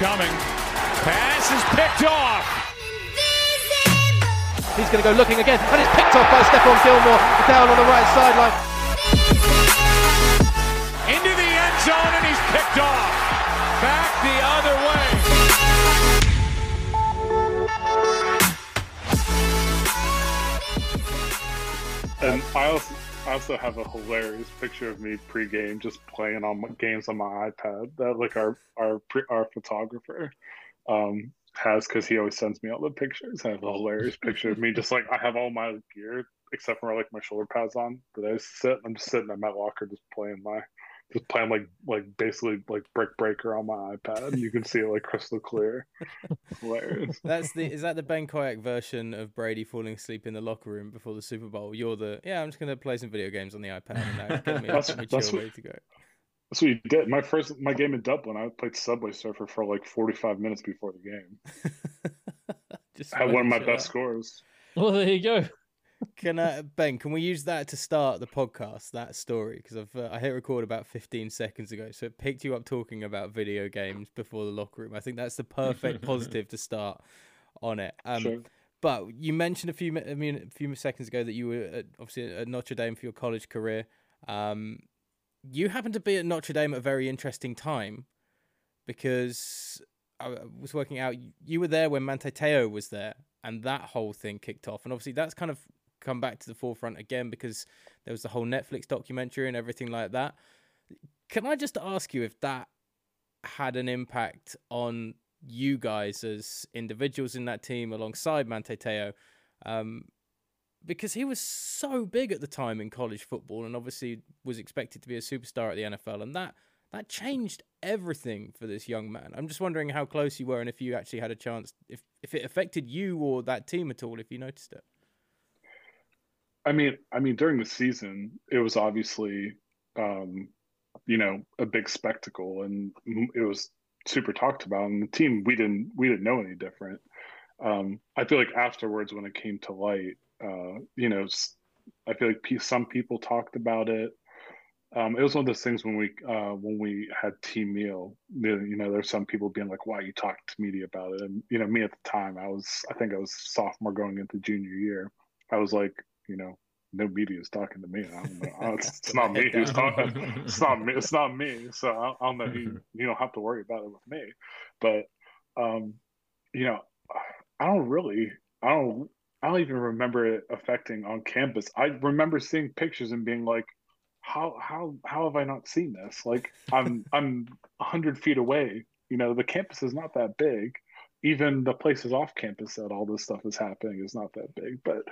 coming. Pass is picked off. He's going to go looking again, and it's picked off by Stephon Gilmore down on the right sideline. Into the end zone, and he's picked off. Back the other way. And I also, I also have a hilarious picture of me pregame just playing on my, games on my iPad that like our our our photographer um, has because he always sends me all the pictures. I have a hilarious picture of me just like I have all my gear except for like my shoulder pads on, but I sit. I'm just sitting in my locker just playing my just playing like like basically like brick breaker on my iPad. You can see it like crystal clear. Hilarious. That's the is that the Ben Koyack version of Brady falling asleep in the locker room before the Super Bowl? You're the yeah. I'm just gonna play some video games on the iPad and now get me, That's- get that's chill, what- ready to go. That's what you did. My first my game in Dublin, I played Subway Surfer for like 45 minutes before the game. just I had one of my best out. scores. Well, there you go. Can I, Ben? Can we use that to start the podcast? That story because I've uh, I hit record about 15 seconds ago, so it picked you up talking about video games before the locker room. I think that's the perfect positive to start on it. Um, Sure. But you mentioned a few, I mean, a few seconds ago that you were at, obviously at Notre Dame for your college career. Um, you happened to be at Notre Dame at a very interesting time because I was working out. You were there when Manti Te'o was there, and that whole thing kicked off. And obviously, that's kind of come back to the forefront again because there was the whole Netflix documentary and everything like that. Can I just ask you if that had an impact on you guys as individuals in that team alongside Manti Te'o? Um, because he was so big at the time in college football and obviously was expected to be a superstar at the NFL and that that changed everything for this young man. I'm just wondering how close you were and if you actually had a chance if if it affected you or that team at all if you noticed it. I mean, I mean, during the season, it was obviously, um, you know, a big spectacle, and it was super talked about. And the team, we didn't, we didn't know any different. Um, I feel like afterwards, when it came to light, uh, you know, I feel like some people talked about it. Um, it was one of those things when we uh, when we had team meal. You know, there's some people being like, "Why you talk to media about it?" And you know, me at the time, I was, I think I was sophomore going into junior year. I was like, you know, no media is talking to me. I don't know. Uh, It's, not me who's talking. It's not me. It's not me. So I, I don't know who. You don't have to worry about it with me. But um, you know, I don't really. I don't. I don't even remember it affecting on campus. I remember seeing pictures and being like, how how how have I not seen this? Like I'm I'm a hundred feet away. You know, the campus is not that big. Even the places off campus that all this stuff is happening is not that big. But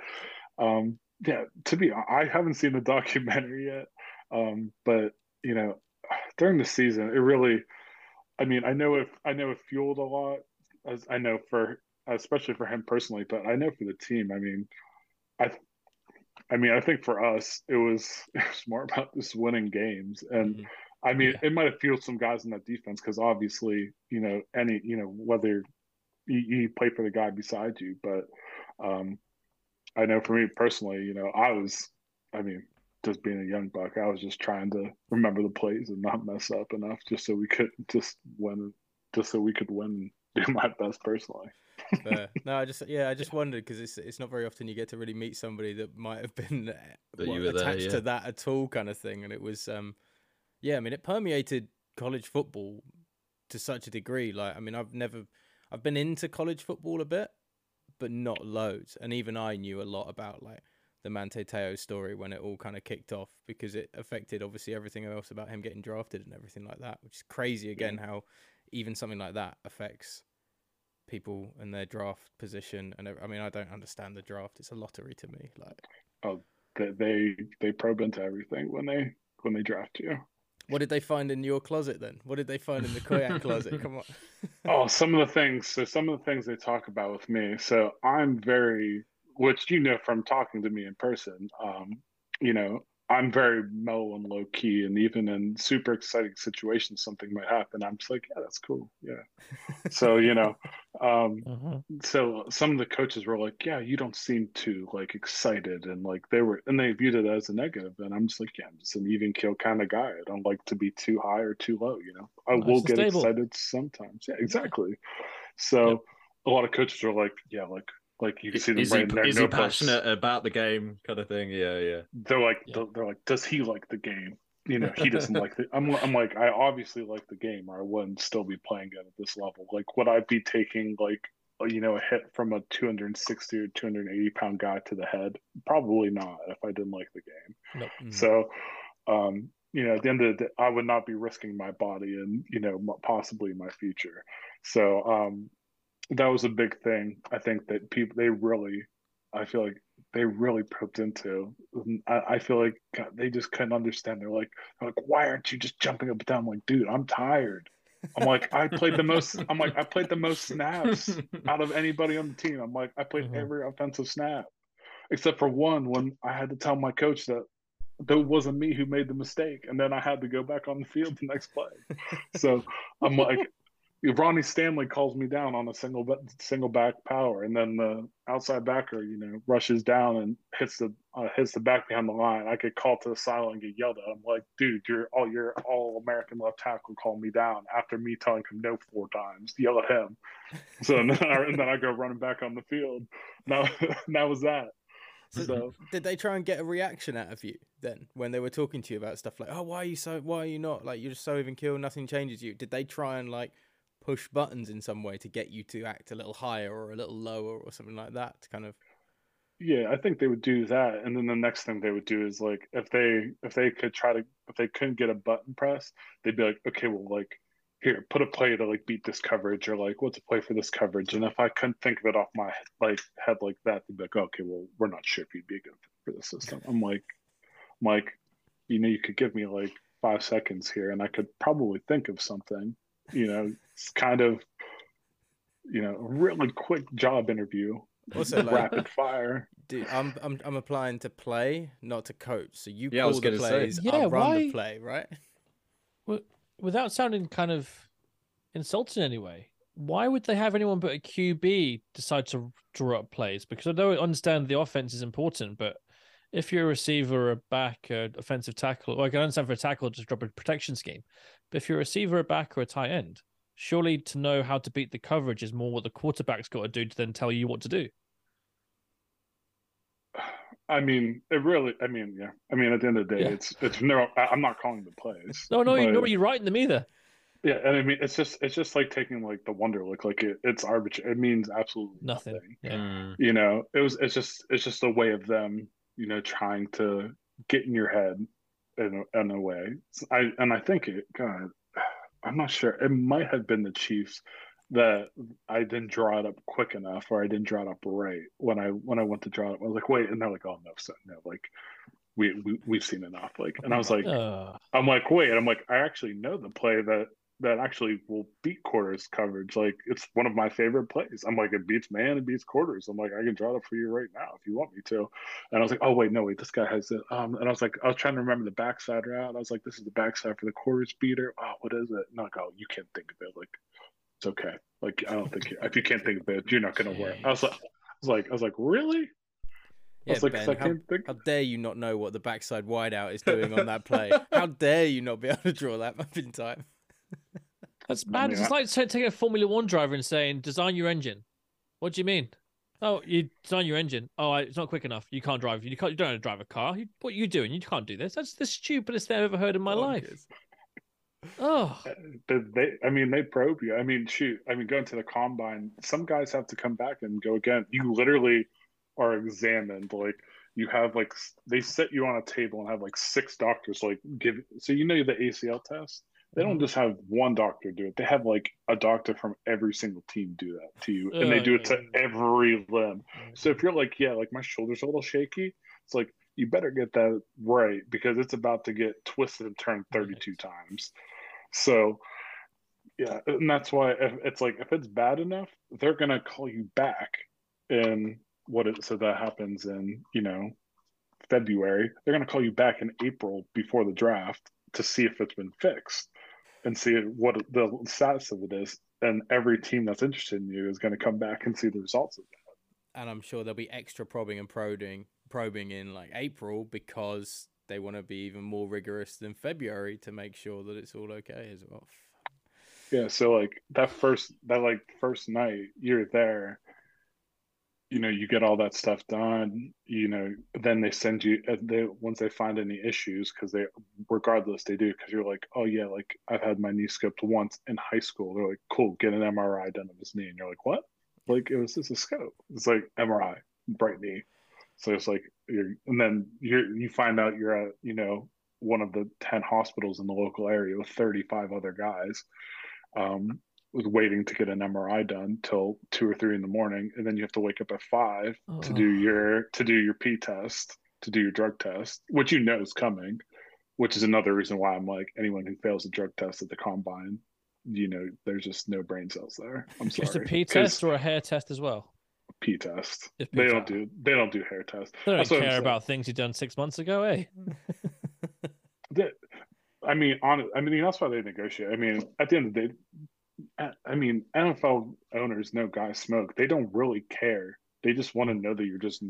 um, yeah, to be I haven't seen the documentary yet. Um, but you know, during the season, it really. I mean, I know if I know it fueled a lot. As I know for especially for him personally, but I know for the team. I mean, I I mean, I think for us, it was it was more about just winning games, and Mhm. I mean, Yeah. it might have fueled some guys in that defense because obviously, you know, any you know whether you, you play for the guy beside you, but um, I know for me personally, you know, I was, I mean, just being a young buck, I was just trying to remember the plays and not mess up enough, just so we could just win, just so we could win, and do my best personally. Fair. no, I just yeah, I just wondered because it's it's not very often you get to really meet somebody that might have been uh, That what, you were there, attached yeah. to that at all, kind of thing. And it was, um, yeah, I mean, it permeated college football to such a degree. Like, I mean, I've never, I've been into college football a bit, but not loads. And even I knew a lot about like the Manti Te'o story when it all kind of kicked off because it affected obviously everything else about him getting drafted and everything like that, which is crazy again how even something like that affects people and their draft position. And I mean, I don't understand the draft; it's a lottery to me. Like, oh, That they they probe into everything when they when they draft you. What did they find in your closet then? What did they find in the Koyack closet? Come on. Oh, some of the things. So some of the things they talk about with me. So I'm very, which you know from talking to me in person. Um, you know, I'm very mellow and low key, and even in super exciting situations, something might happen. I'm just like, yeah, that's cool, yeah. so you know, um, Mm-hmm. so some of the coaches were like, yeah, you don't seem too like excited, and like they were, and they viewed it as a negative. and I'm just like, yeah, I'm just an even keel kind of guy. I don't like to be too high or too low. You know, I Nice will get stable. excited sometimes. Yeah, exactly. So Yep. a lot of coaches are like, yeah, like like you can see them Is he, their is he passionate about the game, kind of thing? Yeah, yeah. they're like Yeah. they're, they're like does he like the game you know he doesn't like the I'm, I'm like i obviously like the game or i wouldn't still be playing it at this level like would i be taking like you know a hit from a 260 or 280 pound guy to the head probably not if i didn't like the game Mm. so um you know at the end of the day i would not be risking my body and you know possibly my future so um that was a big thing i think that people they really i feel like they really probed into. I, I feel like God, they just couldn't understand. They're like they're like why aren't you just jumping up and down? I'm like dude i'm tired. I'm like i played the most i'm like i played the most snaps out of anybody on the team. I'm like i played Mhm. every offensive snap except for one when i had to tell my coach that that wasn't me who made the mistake and then i had to go back on the field the next play. So i'm like Ronnie Stanley calls me down on a single single back power, and then the outside backer, you know, rushes down and hits the uh, hits the back behind the line. I get called to the sideline and get yelled at. I'm like, dude, you're all you're all American left tackle. Call me down after me telling him no four times. Yell at him. So and then, I, and then I go running back on the field. Now that was that. So, So did they try and get a reaction out of you then when they were talking to you about stuff like, oh, why are you so, why are you not like you're just so even keel, nothing changes you? Did they try and like push buttons in some way to get you to act a little higher or a little lower or something like that to kind of? Yeah, I think they would do that, and then the next thing they would do is like if they if they could try to if they couldn't get a button press, they'd be like, okay, well, like here, put a play to like beat this coverage, or like what's a play for this coverage, and if I couldn't think of it off my like head like that, they'd be like, okay, well, we're not sure if you'd be a good fit for the system. I'm like, I'm like, you know, you could give me like five seconds here, and I could probably think of something. You know, it's kind of, you know, a really quick job interview, Also, like, rapid fire. dude. I'm I'm I'm applying to play, not to coach. So you Yeah, I call was the gonna say. plays, Yeah, I'll run why- the play, right? Without sounding kind of insulting anyway, why would they have anyone but a QB decide to draw up plays? Because I don't understand the offense is important, but if you're a receiver, a back, a offensive tackle, well, I can understand for a tackle to drop a protection scheme, but if you're a receiver, a back, or a tight end, surely to know how to beat the coverage is more what the quarterback's got to do to then tell you what to do. I mean, it really. I mean, yeah. I mean, at the end of the day, Yeah. it's it's no. I- I'm not calling the plays. No, no, you but- nor are you writing them either. Yeah, and I mean, it's just it's just like taking like the wonder look. Like it, it's arbitrary. It means absolutely Nothing. nothing. Yeah. Mm. You know, it was. It's just it's just a way of them. You know, trying to get in your head in a, in a way. I and I think it. God, I'm not sure. It might have been the Chiefs that I didn't draw it up quick enough, or I didn't draw it up right when I when I went to draw it. I was like, wait, and they're like, oh no, so, no, like we, we we've seen enough. Like, and I was like, Uh, I'm like, wait, and I'm like, I actually know the play that that actually will beat quarters coverage. Like, it's one of my favorite plays. I'm like, it beats man, it beats quarters. I'm like, I can draw it up for you right now if you want me to. And I was like, oh wait, no, wait, this guy has it. Um, and I was like, I was trying to remember the backside route. I was like, this is the backside for the quarters beater. Oh, what is it? And I'm like, oh, you can't think of it. Like, it's okay. Like, I don't think if you can't think of it, you're not gonna work. I was like, I was like, I was like, really? Yeah, like, Ben, how, think. how dare you not know what the backside wideout is doing on that play? how dare you not be able to draw that map in time? That's I bad. mean, it's I- like sa- taking a Formula One driver and saying, "Design your engine." What do you mean? Oh, you design your engine. Oh, it's not quick enough. You can't drive. You can't. You don't know how to drive a car. You, what are you doing? You can't do this. That's the stupidest thing I've ever heard in my life. Oh, uh, Did they? I mean, they probe you. I mean, shoot. I mean, going to the combine, some guys have to come back and go again. You literally are examined. Like you have like they set you on a table and have like six doctors like give. So you know the ACL test. They don't just have one doctor do it. They have like a doctor from every single team do that to you, and they do it to mm. every limb. Mm. So if you're like, yeah, like my shoulder's a little shaky, it's like you better get that right because it's about to get twisted and turned 32 times. So yeah, and that's why if it's like if it's bad enough, they're gonna call you back, and what it so that happens in you know February. They're going to call you back in April before the draft to see if it's been fixed and see what the status of it is. And every team that's interested in you is going to come back and see the results of that. And I'm sure there'll be extra probing and probing, probing in like April because they want to be even more rigorous than February to make sure that it's all okay as well. Yeah, so like that first that like first night you're there, you know, you get all that stuff done, you know, then they send you uh, they once they find any issues because they regardless they do because you're like, oh yeah, like I've had my knee scoped once in high school. They're like, cool, get an MRI done of his knee, and you're like, what? Like it was just a scope. It's like MRI, bright knee. So it's like you're, and then you you find out you're at you know one of the ten hospitals in the local area with 35 other guys um, was waiting to get an MRI done till two or three in the morning, and then you have to wake up at five oh. to do your to do your P test, to do your drug test, which you know is coming, which is another reason why I'm like anyone who fails a drug test at the combine, you know, there's just no brain cells there. I'm sorry. Just a P test or a hair test as well. P test. They don't do they don't do hair tests. They don't care about things you've done six months ago, eh? I mean, on I mean that's why they negotiate. I mean, at the end of the day, I mean, NFL owners know guys smoke. They don't really care. They just want to know that you're just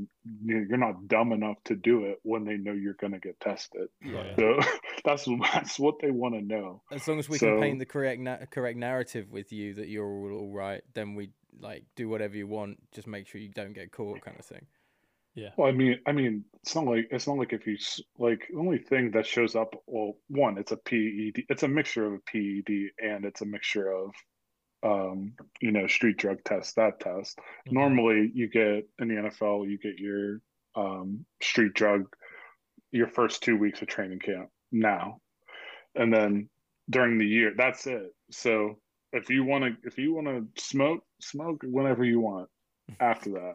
you're not dumb enough to do it when they know you're going to get tested. Yeah. So that's that's what they want to know. As long as we so, can paint the correct na- correct narrative with you that you're all, all right, then we like do whatever you want. Just make sure you don't get caught, kind of thing. Yeah. Well, I mean, I mean, it's not like it's not like if you like the only thing that shows up. Well, one, it's a PED. It's a mixture of a PED and it's a mixture of, um, you know, street drug test. That test. Mm-hmm. Normally, you get in the NFL, you get your um, street drug, your first two weeks of training camp now, and then during the year, that's it. So if you want to, if you want to smoke, smoke whenever you want. After that,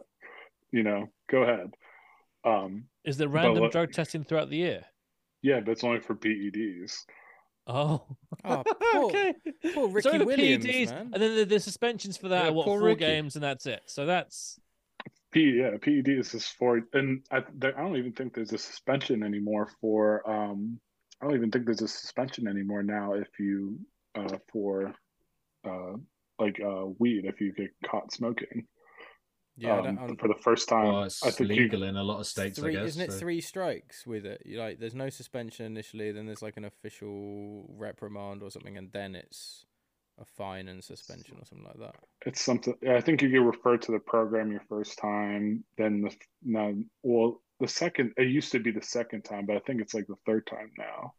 you know, go ahead. Um, Is there random but, drug testing throughout the year? Yeah, but it's only for PEDs. Oh, oh poor, okay. Poor Ricky so the Williams, PEDs, man. and then the, the, suspensions for that yeah, what four Ricky. games, and that's it. So that's P. Yeah, PED is just for, and I, there, I don't even think there's a suspension anymore for. um I don't even think there's a suspension anymore now if you uh for uh like uh weed if you get caught smoking. Yeah, um, for the first time. Well, it's I think legal you, in a lot of states. Three, I guess, isn't it three strikes with it? You like, there's no suspension initially, then there's like an official reprimand or something, and then it's a fine and suspension or something like that. It's something. I think you get referred to the program your first time, then the now. Well, the second it used to be the second time, but I think it's like the third time now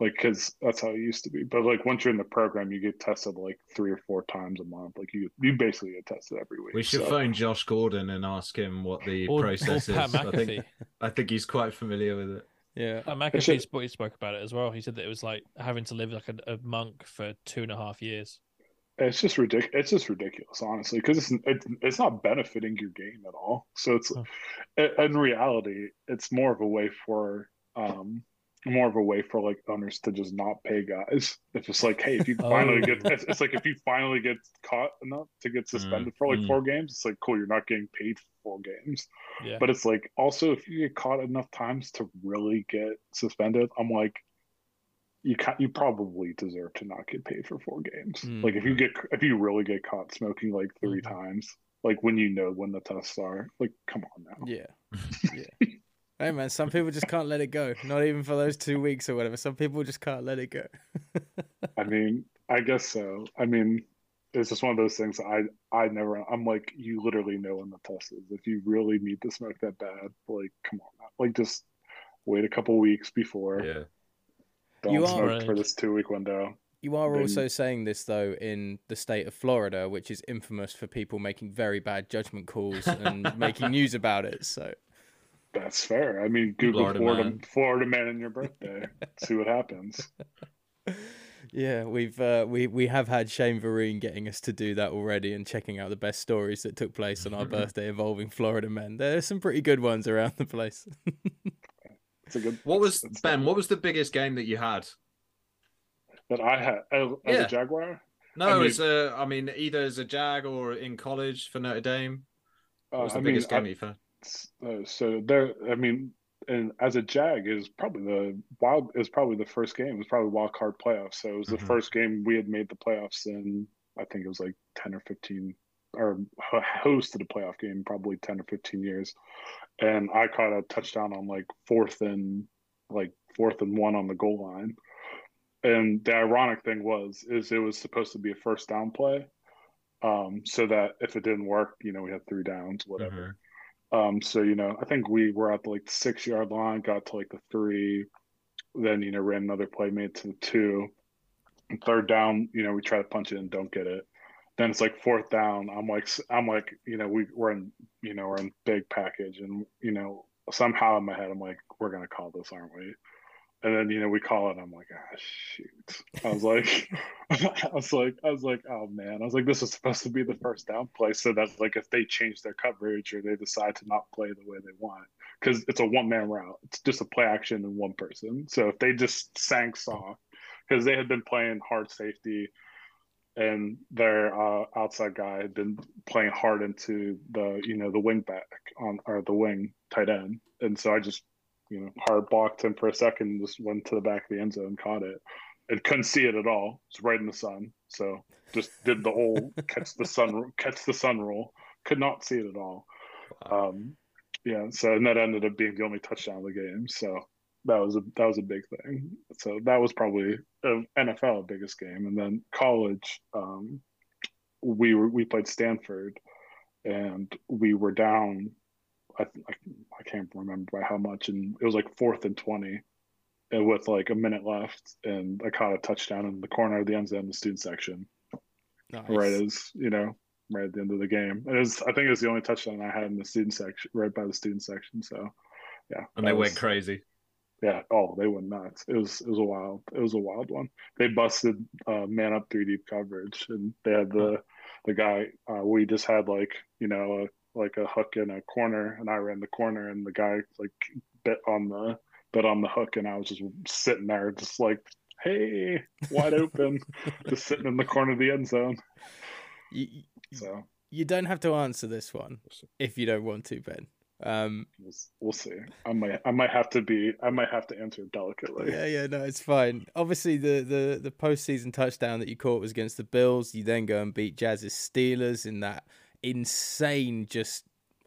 like because that's how it used to be. But like once you're in the program you get tested like three or four times a month. Like you you basically get tested every week we should so. phone josh gordon and ask him what the or, process or is. I think i think he's quite familiar with it. Yeah uh, mcafee spoke, spoke about it as well. He said that it was like having to live like a, a monk for two and a half years. It's just ridiculous. It's just ridiculous, honestly, because it's it, it's not benefiting your game at all. So it's in reality, it's more of a way for um, more of a way for like owners to just not pay guys. It's just like, hey, if you finally oh. get, it's, it's, like if you finally get caught enough to get suspended mm, for like mm. four games, it's like cool, you're not getting paid for four games. Yeah. But it's like also if you get caught enough times to really get suspended, I'm like, you can you probably deserve to not get paid for four games. Mm. Like if you get if you really get caught smoking like 3 mm-hmm. times, like when you know when the tests are, like come on now. Yeah, yeah. Hey man, some people just can't let it go. Not even for those two weeks or whatever. Some people just can't let it go. I mean, I guess so. I mean, it's just one of those things. I I never. I'm like, you literally know when the test is. If you really need to smoke that bad, like, come on, like just wait a couple weeks before. Yeah. Don't you smoke right. for this two week window. You are then... also saying this though in the state of Florida, which is infamous for people making very bad judgment calls and making news about it. So that's fair. I mean, Google Florida, Florida man, Florida man and your birthday. see what happens. Yeah, we've uh, we we have had Shane Vereen getting us to do that already and checking out the best stories that took place on our birthday involving Florida men. There's some pretty good ones around the place. it's a good. What was Ben? What was the biggest game that you had? That I had as, yeah. a Jaguar. No, I mean, as a, I mean, either as a Jag or in college for Notre Dame. What was the uh, biggest mean, game I, you've had? Uh, so there i mean and as a Jag, is probably the wild is probably the first game. It was probably wild card playoffs. So it was the mm-hmm. first game we had made the playoffs in. I think it was like ten or fifteen, or hosted a playoff game probably ten or fifteen years. And I caught a touchdown on like fourth and like fourth and one on the goal line. And the ironic thing was, is it was supposed to be a first down play, um, so that if it didn't work, you know, we had three downs, whatever. Um, so you know, I think we were at the, like the six yard line, got to like the three, then you know ran another play, made to the two. And third down, you know, we try to punch it and don't get it. Then it's like fourth down. I'm like, I'm like, you know, we we're in, you know, we're in big package, and you know, somehow in my head, I'm like, we're gonna call this, aren't we? And then you know we call it. I'm like, ah, shoot. I was like, I was like, I was like, oh man. I was like, this is supposed to be the first down play, so that's like if they change their coverage or they decide to not play the way they want, because it's a one man route. It's just a play action and one person. So if they just sank soft, because they had been playing hard safety, and their uh, outside guy had been playing hard into the you know the wing back on or the wing tight end, and so I just you know, hard blocked him for a second, just went to the back of the end zone, and caught it, and couldn't see it at all. It's right in the sun, so just did the whole catch the sun catch the sun rule. Could not see it at all. Wow. Um, yeah, so and that ended up being the only touchdown of the game. So that was a that was a big thing. So that was probably a NFL biggest game, and then college. Um, we were we played Stanford, and we were down I, I, I can't remember by how much, and it was like fourth and twenty, and with like a minute left, and I caught a touchdown in the corner of the end zone, the student section, nice. right as you know, right at the end of the game. It was I think it was the only touchdown I had in the student section, right by the student section. So, yeah, and they was, went crazy. Yeah. Oh, they went nuts. It was it was a wild it was a wild one. They busted uh, man up three deep coverage, and they had the the guy. Uh, we just had like you know like a hook in a corner, and I ran the corner, and the guy like bit on the bit on the hook, and I was just sitting there, just like, hey, wide open, just sitting in the corner of the end zone. You, so you don't have to answer this one if you don't want to, Ben. Um, we'll, see. I might, I might have to be, I might have to answer delicately. Yeah, yeah, no, it's fine. Obviously, the the the postseason touchdown that you caught was against the Bills. You then go and beat Jazz's Steelers in that insane just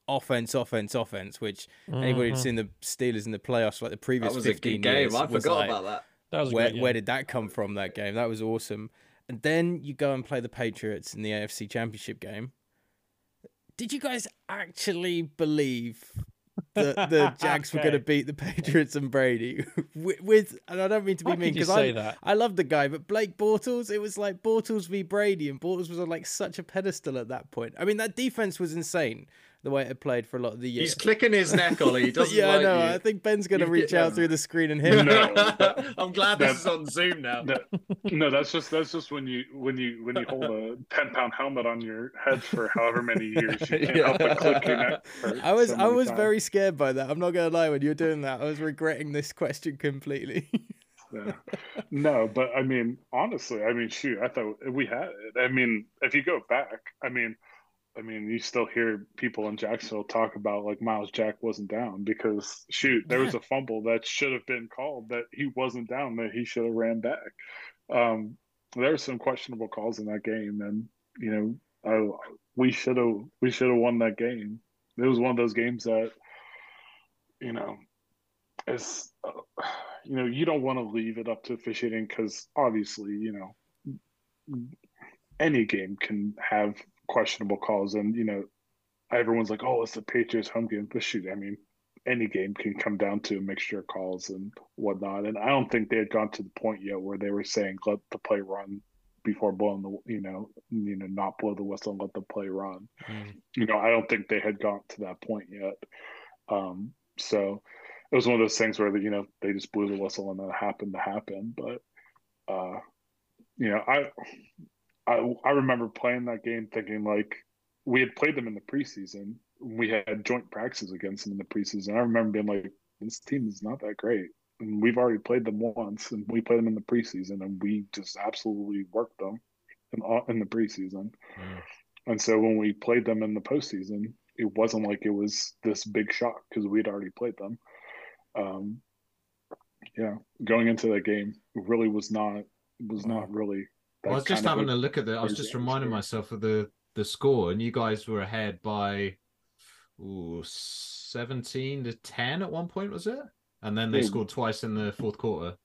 offense, offense, offense. Which mm-hmm. anybody who's seen the Steelers in the playoffs like the previous that was 15 a game. Years, I forgot like, about that. That was where where did that come from? That game that was awesome. And then you go and play the Patriots in the AFC Championship game. Did you guys actually believe that the Jags okay. were going to beat the Patriots and Brady with, with, and I don't mean to be Why mean because I that? I love the guy, but Blake Bortles, it was like Bortles v Brady, and Bortles was on like such a pedestal at that point. I mean, that defense was insane the way it played for a lot of the year. He's clicking his neck, Ollie. He doesn't yeah, like I know. You. I think Ben's going to reach out through the screen and hit. No, I'm glad this is on Zoom now. no, that's just that's just when you when you when you hold a ten pound helmet on your head for however many years, you can't yeah. help but click your neck. I was so I was times. very scared by that. I'm not going to lie. When you were doing that, I was regretting this question completely. yeah. No, but I mean, honestly, I mean, shoot, I thought we had it. I mean, if you go back, I mean I mean, you still hear people in Jacksonville talk about like Myles Jack wasn't down because shoot, there was a fumble that should have been called that he wasn't down that he should have ran back. Um, there were some questionable calls in that game, and you know, I, we should have we should have won that game. It was one of those games that you know, it's uh, you know you don't want to leave it up to officiating because obviously you know any game can have questionable calls, and you know, everyone's like, "Oh, it's the Patriots home game." But shoot, I mean, any game can come down to a mixture of calls and whatnot. And I don't think they had gone to the point yet where they were saying let the play run before blowing the you know you know not blow the whistle and let the play run. Mm. You know, I don't think they had gone to that point yet. Um, so it was one of those things where you know they just blew the whistle and that happened to happen. But uh, you know, I I I remember playing that game thinking like we had played them in the preseason. We had joint practices against them in the preseason. I remember being like, this team is not that great. And we've already played them once, and we played them in the preseason, and we just absolutely worked them in, in the preseason. Mm. And so when we played them in the postseason, it wasn't like it was this big shock because we'd already played them. um, yeah, going into that game really was not was not really. Well, I was just having a look at the. I was just reminding myself of the the score, and you guys were ahead by ooh, 17 to 10 at one point, was it? And then they yeah. scored twice in the fourth quarter.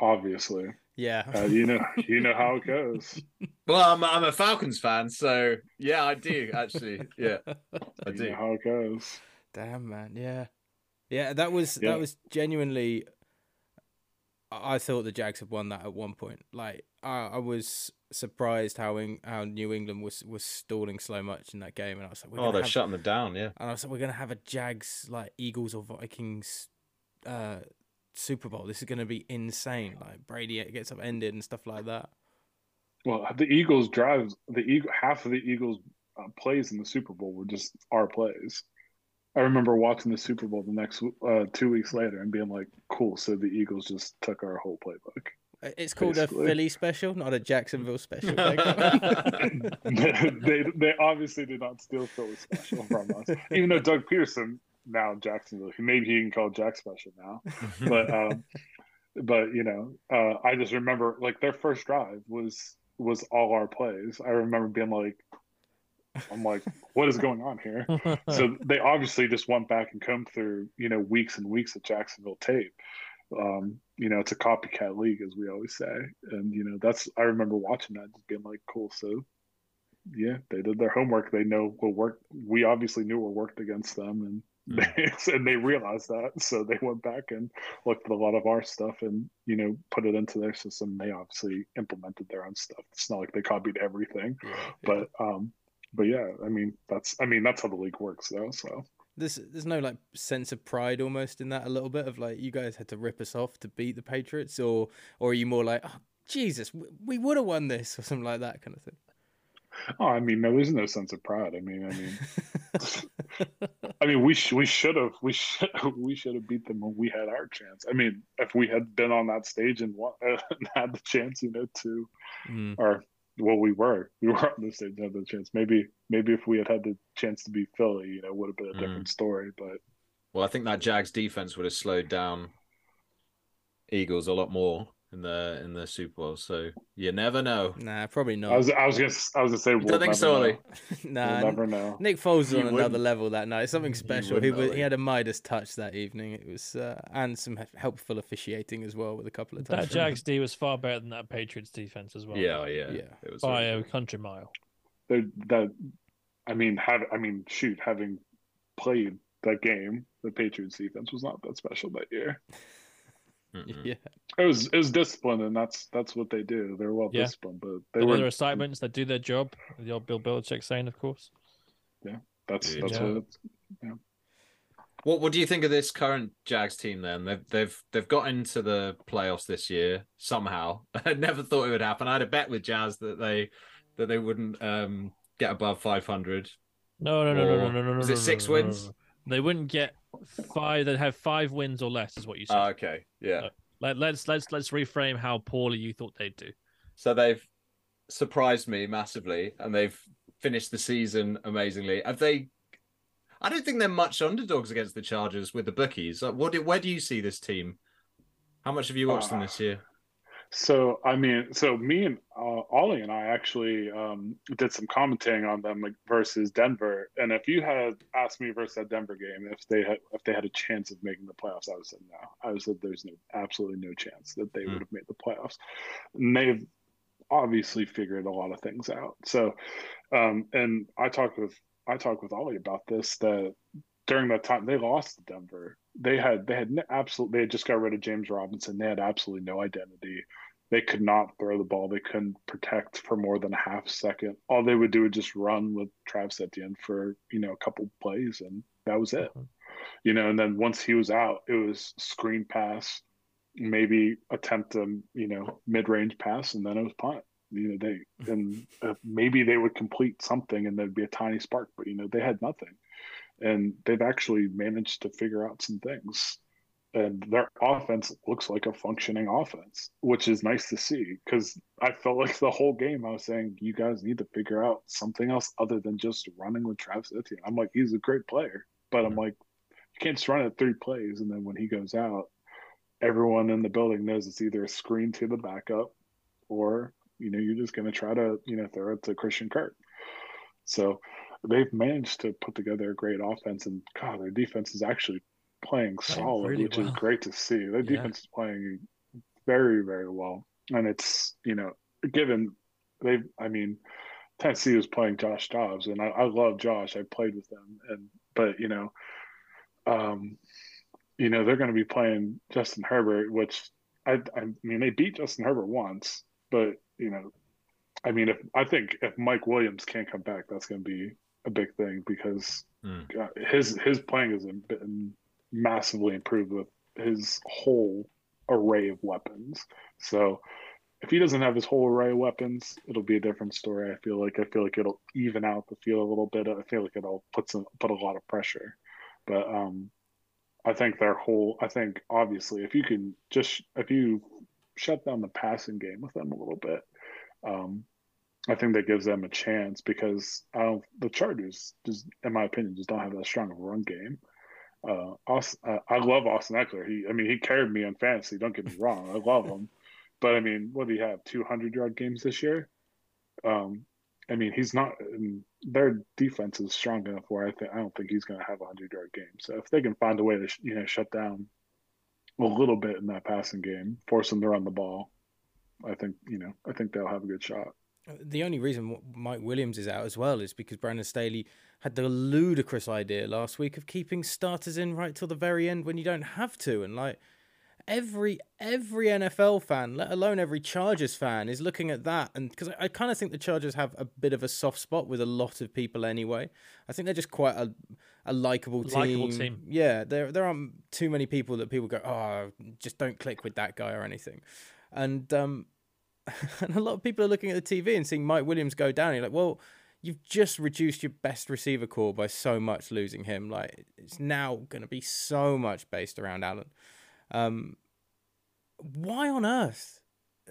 Obviously. Yeah. Uh, you know you know how it goes. Well, I'm I'm a Falcons fan, so yeah, I do actually. Yeah. I do. You know how it goes. Damn man, yeah. Yeah, that was yeah. that was genuinely I thought the Jags had won that at one point. Like I, I was surprised how in, how New England was was stalling so much in that game, and I was like, "Oh, they're have... shutting them down." Yeah, and I was like, "We're gonna have a Jags like Eagles or Vikings uh, Super Bowl. This is gonna be insane. Like Brady gets upended and stuff like that." Well, the Eagles drives the Eagle half of the Eagles uh, plays in the Super Bowl were just our plays. I remember watching the Super Bowl the next uh, two weeks later and being like, "Cool." So the Eagles just took our whole playbook. It's called basically. a Philly special, not a Jacksonville special. they, they, they obviously did not steal Philly special from us, even though Doug Pederson now Jacksonville, maybe he can call Jack special now, but um, but you know, uh, I just remember like their first drive was was all our plays. I remember being like, I'm like, what is going on here? so they obviously just went back and combed through, you know, weeks and weeks of Jacksonville tape. Um, you know, it's a copycat league, as we always say. And, you know, that's, I remember watching that just being like, cool. So, yeah, they did their homework. They know what worked. We obviously knew what worked against them. And, mm. they, and they realized that. So they went back and looked at a lot of our stuff and, you know, put it into their system. They obviously implemented their own stuff. It's not like they copied everything, yeah, yeah. but, um, but yeah, I mean that's I mean that's how the league works though. So there's there's no like sense of pride almost in that a little bit of like you guys had to rip us off to beat the Patriots, or or are you more like oh Jesus, we, we would have won this or something like that kind of thing. Oh, I mean, no, there's no sense of pride. I mean, I mean, I mean, we sh- we should have we should we should have beat them when we had our chance. I mean, if we had been on that stage and, won, and had the chance, you know, to mm. or well, we were. We were on the stage had the chance. Maybe, maybe if we had had the chance to be Philly, you know, would have been a different mm. story. But well, I think that Jags defense would have slowed down Eagles a lot more in the in the Super Bowl. So you never know. Nah, probably not. I was I was gonna I was gonna say. We'll don't think so, Ollie. nah, we'll never know. Nick Foles was on another level that night. Something special. He was, he had a Midas touch that evening. It was uh, and some helpful officiating as well with a couple of times. That Jags D was far better than that Patriots defense as well. Yeah, yeah, yeah. It was by a country mile. That I mean, have I mean, shoot, having played that game, the Patriots defense was not that special that year. Mm-hmm. Yeah, it was it was disciplined, and that's that's what they do. They're well yeah. disciplined, but they were their assignments. They do their job. The old Bill Belichick saying, of course. Yeah, that's that's yeah. what. yeah. What what do you think of this current Jags team? Then they've they've they've got into the playoffs this year somehow. I never thought it would happen. I had a bet with Jazz that they that they wouldn't um, get above five hundred. No, no, no, no, no, no, no, no. Is it six wins? They wouldn't get five. They'd have five wins or less, is what you said. Uh, okay, yeah. let, let's let's let's reframe how poorly you thought they'd do. So they've surprised me massively, and they've finished the season amazingly. Have they? I don't think they're much underdogs against the Chargers with the bookies. Like, What? Where do you see this team? How much have you watched uh, them this year? So I mean, so me and uh, Ollie and I actually um, did some commenting on them like, versus Denver. And if you had asked me versus that Denver game, if they had if they had a chance of making the playoffs, I would say no. I would say there's no absolutely no chance that they mm. would have made the playoffs. And they've obviously figured a lot of things out. So, um, and I talked with I talked with Ollie about this that during that time they lost to Denver. They had they had absolutely they had just got rid of James Robinson. They had absolutely no identity. They could not throw the ball. They couldn't protect for more than a half second. All they would do would just run with Travis Etienne for you know a couple plays, and that was it. Mm-hmm. You know, and then once he was out, it was screen pass, maybe attempt a you know mid range pass, and then it was punt you know they and uh, maybe they would complete something and there'd be a tiny spark but you know they had nothing and they've actually managed to figure out some things. And their offense looks like a functioning offense which is nice to see because i felt like the whole game i was saying you guys need to figure out something else other than just running with travis etienne. I'm like he's a great player but i'm like You can't just run it three plays and then when he goes out, everyone in the building knows it's either a screen to the backup or you know you're just going to try to you know throw it to Christian Kirk. So they've managed to put together a great offense, and God, their defense is actually playing solid, which well. is great to see. Their Yeah. defense is playing very, very well, and it's you know given they, I mean, Tennessee was playing Josh Dobbs, and I, I love Josh. I played with them, and but you know, um, you know they're going to be playing Justin Herbert, which I, I mean they beat Justin Herbert once, but you know, I mean if I think if Mike Williams can't come back, that's going to be a big thing because uh, his his playing has been massively improved with his whole array of weapons. So if he doesn't have his whole array of weapons, it'll be a different story. I feel like I feel like it'll even out the field a little bit. I feel like it'll put some put a lot of pressure. But um I think their whole I think obviously if you can just if you shut down the passing game with them a little bit, um I think that gives them a chance because I don't, the Chargers just in my opinion just don't have that strong of a run game. Uh, Austin, uh, I love Austin Ekeler. He, I mean, he carried me on fantasy. Don't get me wrong, I love him, but I mean, what do you have? Two hundred yard games this year. Um, I mean, he's not. Their defense is strong enough where I think I don't think he's going to have a hundred yard game. So if they can find a way to you know shut down a little bit in that passing game, force them to run the ball, I think you know I think they'll have a good shot. The only reason Mike Williams is out as well is because Brandon Staley had the ludicrous idea last week of keeping starters in right till the very end when you don't have to, and like every every NFL fan, let alone every Chargers fan, is looking at that, and because I, I kind of think the Chargers have a bit of a soft spot with a lot of people anyway. I think they're just quite a a likable team. Team. Yeah, there there aren't too many people that people go, oh, just don't click with that guy or anything, and um, and a lot of people are looking at the TV and seeing Mike Williams go down. You're like, well, you've just reduced your best receiver core by so much losing him. Like it's now going to be so much based around Allen. Um, why on earth?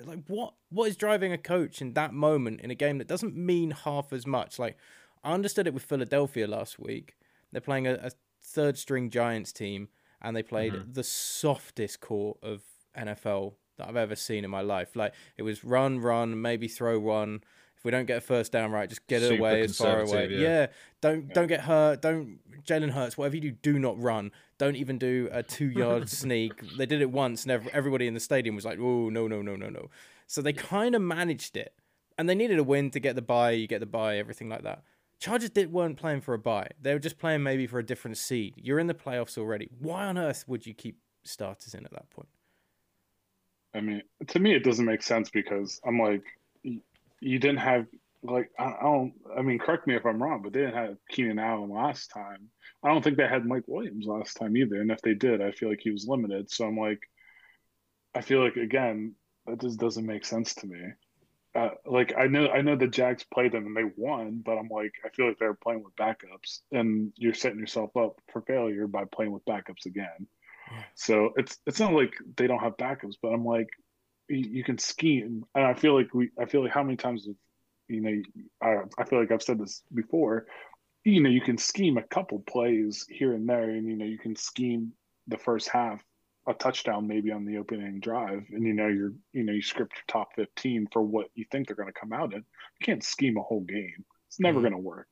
Like what? What is driving a coach in that moment in a game that doesn't mean half as much? Like I understood it with Philadelphia last week. They're playing a, a third string Giants team, and they played the softest core of NFL that I've ever seen in my life. Like it was run, run, maybe throw one. If we don't get a first down right, just get it Super away as far away. Yeah. yeah. don't don't get hurt. Don't Jalen Hurts. Whatever you do, do not run. Don't even do a two yard sneak. They did it once, and everybody in the stadium was like, "Oh no, no, no, no, no." So they kind of managed it, and they needed a win to get the buy. You get the buy, everything like that. Chargers did weren't playing for a buy. They were just playing maybe for a different seed. You're in the playoffs already. Why on earth would you keep starters in at that point? I mean, to me, it doesn't make sense because I'm like, you didn't have like I don't. I mean, correct me if I'm wrong, but they didn't have Keenan Allen last time. I don't think they had Mike Williams last time either. And if they did, I feel like he was limited. So I'm like, I feel like again, that just doesn't make sense to me. Uh, like I know, I know the Jags played them and they won, but I'm like, I feel like they're playing with backups, and you're setting yourself up for failure by playing with backups again. So it's it's not like they don't have backups, but I'm like, you, you can scheme, and I feel like we, I feel like how many times, have, you know, I I feel like I've said this before. You know, you can scheme a couple plays here and there, and you know, you can scheme the first half a touchdown maybe on the opening drive, and you know, you're you know, you script your top fifteen for what you think they're going to come out in. You can't scheme a whole game; it's never Mhm. going to work.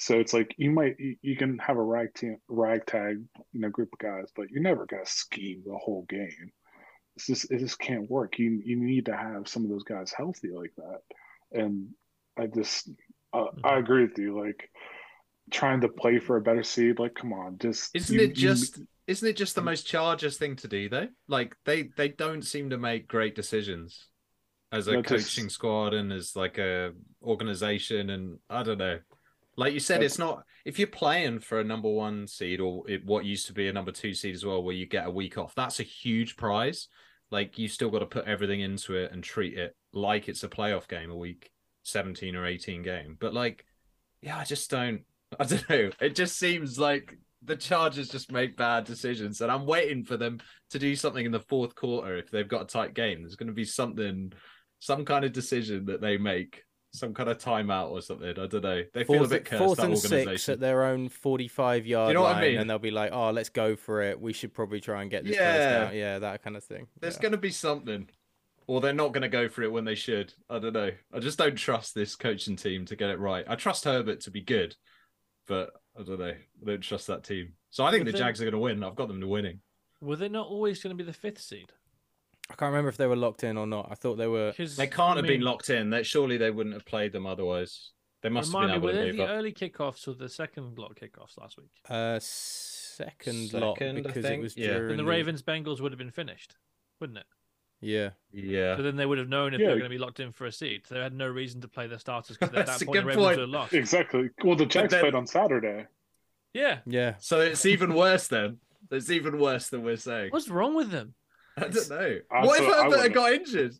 So it's like you might you, you can have a rag team, ragtag you know group of guys, but you're never gonna scheme the whole game. It's just it just can't work. You you need to have some of those guys healthy like that. And I just uh, I agree with you. Like trying to play for a better seed, like come on, just Isn't you- it you- just isn't it just the most Chargers thing to do though? Like they they don't seem to make great decisions as a No, just- coaching squad and as like a organization and I don't know. Like you said, it's not if you're playing for a number one seed or it, what used to be a number two seed as well, where you get a week off. That's a huge prize. Like you still got to put everything into it and treat it like it's a playoff game, a week seventeen or eighteen game. But like, yeah, I just don't. I don't know. It just seems like the Chargers just make bad decisions, and I'm waiting for them to do something in the fourth quarter if they've got a tight game. There's going to be something, some kind of decision that they make some kind of timeout or something. I don't know. They feel a bit cursed. fourth that and six organization. at their own forty-five yard you know what I line, mean? and they'll be like, "Oh, let's go for it. We should probably try and get this Yeah. first down." Yeah, that kind of thing. There's Yeah. going to be something, or they're not going to go for it when they should. I don't know. I just don't trust this coaching team to get it right. I trust Herbert to be good, but I don't know. I don't trust that team. So I think But the then- Jags are going to win. I've got them to winning. Were they not always going to be the fifth seed? I can't remember if they were locked in or not. I thought they were. Because They can't I have mean, been locked in. That surely they wouldn't have played them otherwise. They must Remind have me, been were able they to the up. early kickoffs or the second block kickoffs last week? Uh, second, lot Second, I because it was Yeah. during Then the Ravens Bengals would have been finished, wouldn't it? Yeah, Yeah. So then they would have known if Yeah. they were going to be locked in for a seed. So they had no reason to play their starters because at that point the good Ravens point. would have lost. Exactly. Well, the Jags then- played on Saturday. Yeah. yeah. So it's even worse then. It's even worse than we're saying. What's wrong with them? I don't know. Uh, what so if I Herbert got injured?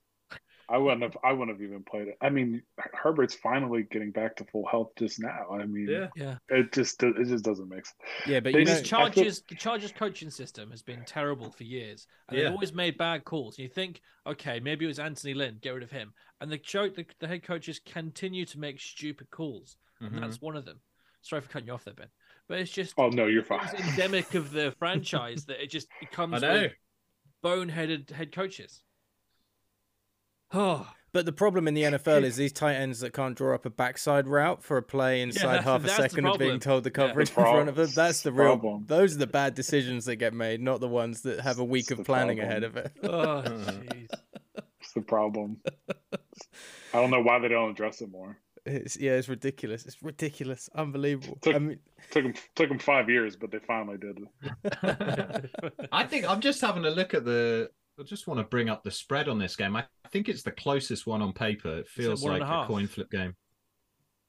I wouldn't have. I wouldn't have even played it. I mean, Herbert's finally getting back to full health just now. I mean, Yeah. Yeah. it just it just doesn't make sense. Yeah, but They you know, just feel- Chargers, the Chargers coaching system has been terrible for years, and Yeah. they've always made bad calls. And you think, okay, maybe it was Anthony Lynn, get rid of him, and the, cho- the the head coaches continue to make stupid calls, Mm-hmm. and that's one of them. Sorry for cutting you off there, Ben, but it's just Oh no, you're fine. it's endemic of the franchise that it just it comes I know. with boneheaded head coaches. Oh, but the problem in the NFL is these tight ends that can't draw up a backside route for a play inside that's- half a second of being told the coverage The in front of them. That's the the real. problem. Those are the bad decisions that get made, not the ones that have a week It's of planning problem. ahead of it. oh, jeez. It's the problem. I don't know why they don't address it more. It's, yeah, it's ridiculous. It's ridiculous. Unbelievable. Took- I mean, Took them took them five years, but they finally did. I think I'm just having a look at the. I just want to bring up the spread on this game. I think it's the closest one on paper. It feels like a a coin flip game.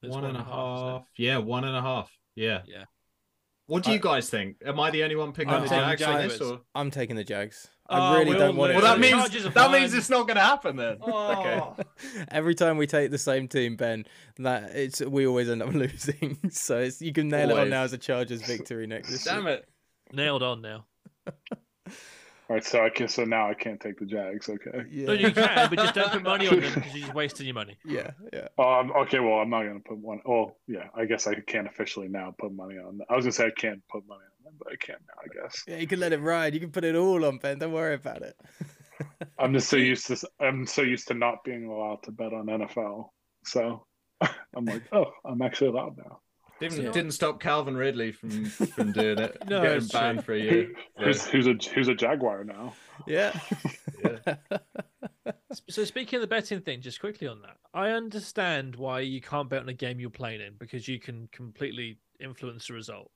It's one and a isn't it? half. Yeah, one and a half. Yeah. Yeah. What do you guys think? Am I the only one picking I'm the taking Jags this? Or... I'm taking the Jags. Oh, I really we don't all want it. Well, that means Chargers are that means it's not going to happen then. Okay. Oh. Every time we take the same team, Ben, that it's we always end up losing. so it's, you can nail it on now as a Chargers victory next. this Damn week. it. Nailed on now. All right, so I can so now I can't take the Jags. Okay. Yeah. No, you can, but just don't put money on them because you're just wasting your money. yeah, yeah. Um, okay, well, I'm not gonna put one. Oh, yeah, I guess I can't officially now put money on. Them. I was gonna say I can't put money on them, but I can't now. I guess Yeah, you can let it ride. You can put it all on Ben. Don't worry about it. I'm just so used to. I'm so used to not being allowed to bet on NFL. So I'm like, oh, I'm actually allowed now. Didn't, Yeah. didn't stop Calvin Ridley from, from doing it. No, getting banned for a year. Who's who's a who's a Jaguar now? Yeah. So speaking of the betting thing, just quickly on that, I understand why you can't bet on a game you're playing in because you can completely influence the result.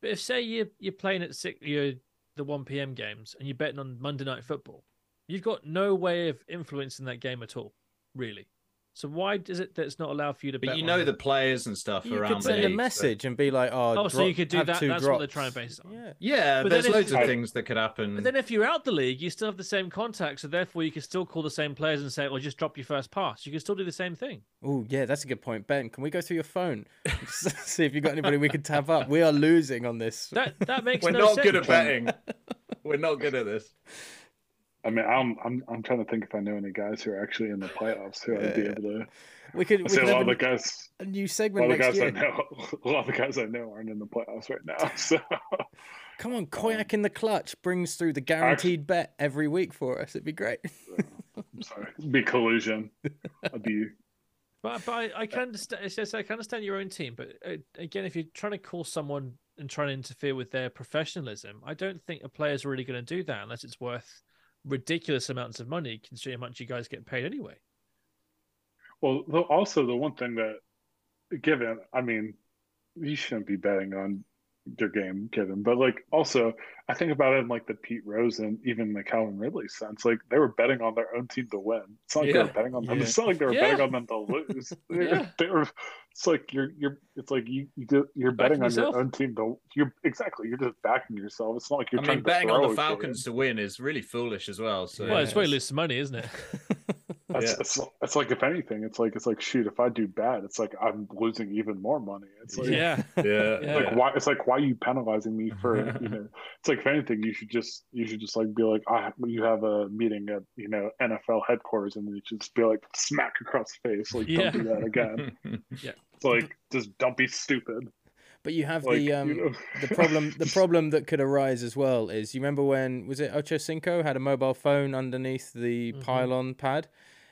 But if say you you're playing at six, you're the one p.m. games and you're betting on Monday Night Football, you've got no way of influencing that game at all, really. So why is it that it's not allowed for you to bet? But you on know it? the players and stuff you around could send the a league, so- message and be like, "Oh, Oh, so you could do that- two that's what they're trying to base it on. Yeah. Yeah, But there's then if- loads of I- things that could happen. But then if you're out the league, you still have the same contact, so therefore you can still call the same players and say, "Well, just drop your first pass." You can still do the same thing. Oh, yeah, that's a good point, Ben. Can we go through your phone? See if you've got anybody we could tap up. We are losing on this. That that makes sense. We're no not sense. good at betting. We're not good at this. I mean, I'm I'm I'm trying to think if I know any guys who are actually in the playoffs who I'd be Yeah. able to. We could. I We say could a lot of the a, guys, a new segment. a segment lot of next guys I know, a lot of the guys I know aren't in the playoffs right now. So Come on, Koyack in the clutch brings through the guaranteed bet every week for us. It'd be great. I'm sorry, It'd be collusion. I'd be But, but I, I can understand. It's just, I can understand your own team, but uh, again, if you're trying to call someone and trying to interfere with their professionalism, I don't think a player's really going to do that unless it's worth ridiculous amounts of money, considering how much you guys get paid anyway. well. Also, the one thing that, given, I mean, you shouldn't be betting on your game given, but like also, I think about it in like the Pete Rose and even the Calvin Ridley sense. Like they were betting on their own team to win. It's not like they Yeah. were betting on them. Yeah. It's not like they were Yeah. betting on them to lose. Yeah. they were. It's like you're you're. It's like you you do, you're Backing betting on yourself. your own team to. You're exactly. You're just backing yourself. It's not like you're I trying mean, to betting on the. Falcons to win is really foolish as well. So Well, it's Yeah. way less money, isn't it? That's, Yeah. it's, it's like if anything, it's like it's like shoot. If I do bad, it's like I'm losing even more money. It's like yeah, Yeah. Yeah. like why? It's like why are you penalizing me for you know? It's like if anything, you should just you should just like be like I you have a meeting at you know NFL headquarters and you should just be like smack across the face like Yeah. don't do that again. It's like just don't be stupid. But you have Like the um, you know. the problem the problem that could arise as well is you remember when was it Ocho Cinco had a mobile phone underneath the Mhm. pylon pad?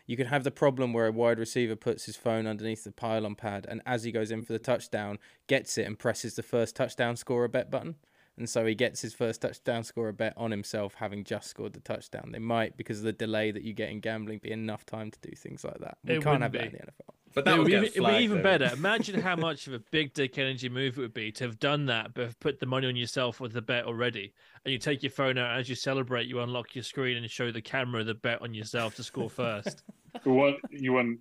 You could have the problem where a wide receiver puts his phone underneath the pylon pad and as he goes in for the touchdown, gets it and presses the first touchdown scorer bet button. And so he gets his first touchdown scorer bet on himself having just scored the touchdown. They might, because of the delay that you get in gambling, be enough time to do things like that. We It can't wouldn't have that in the NFL. But that it would would, get be, it'd be even though. better. Imagine how much of a big dick energy move it would be to have done that, but have put the money on yourself with the bet already, and you take your phone out as you celebrate. You unlock your screen and show the camera the bet on yourself to score first. What you wouldn't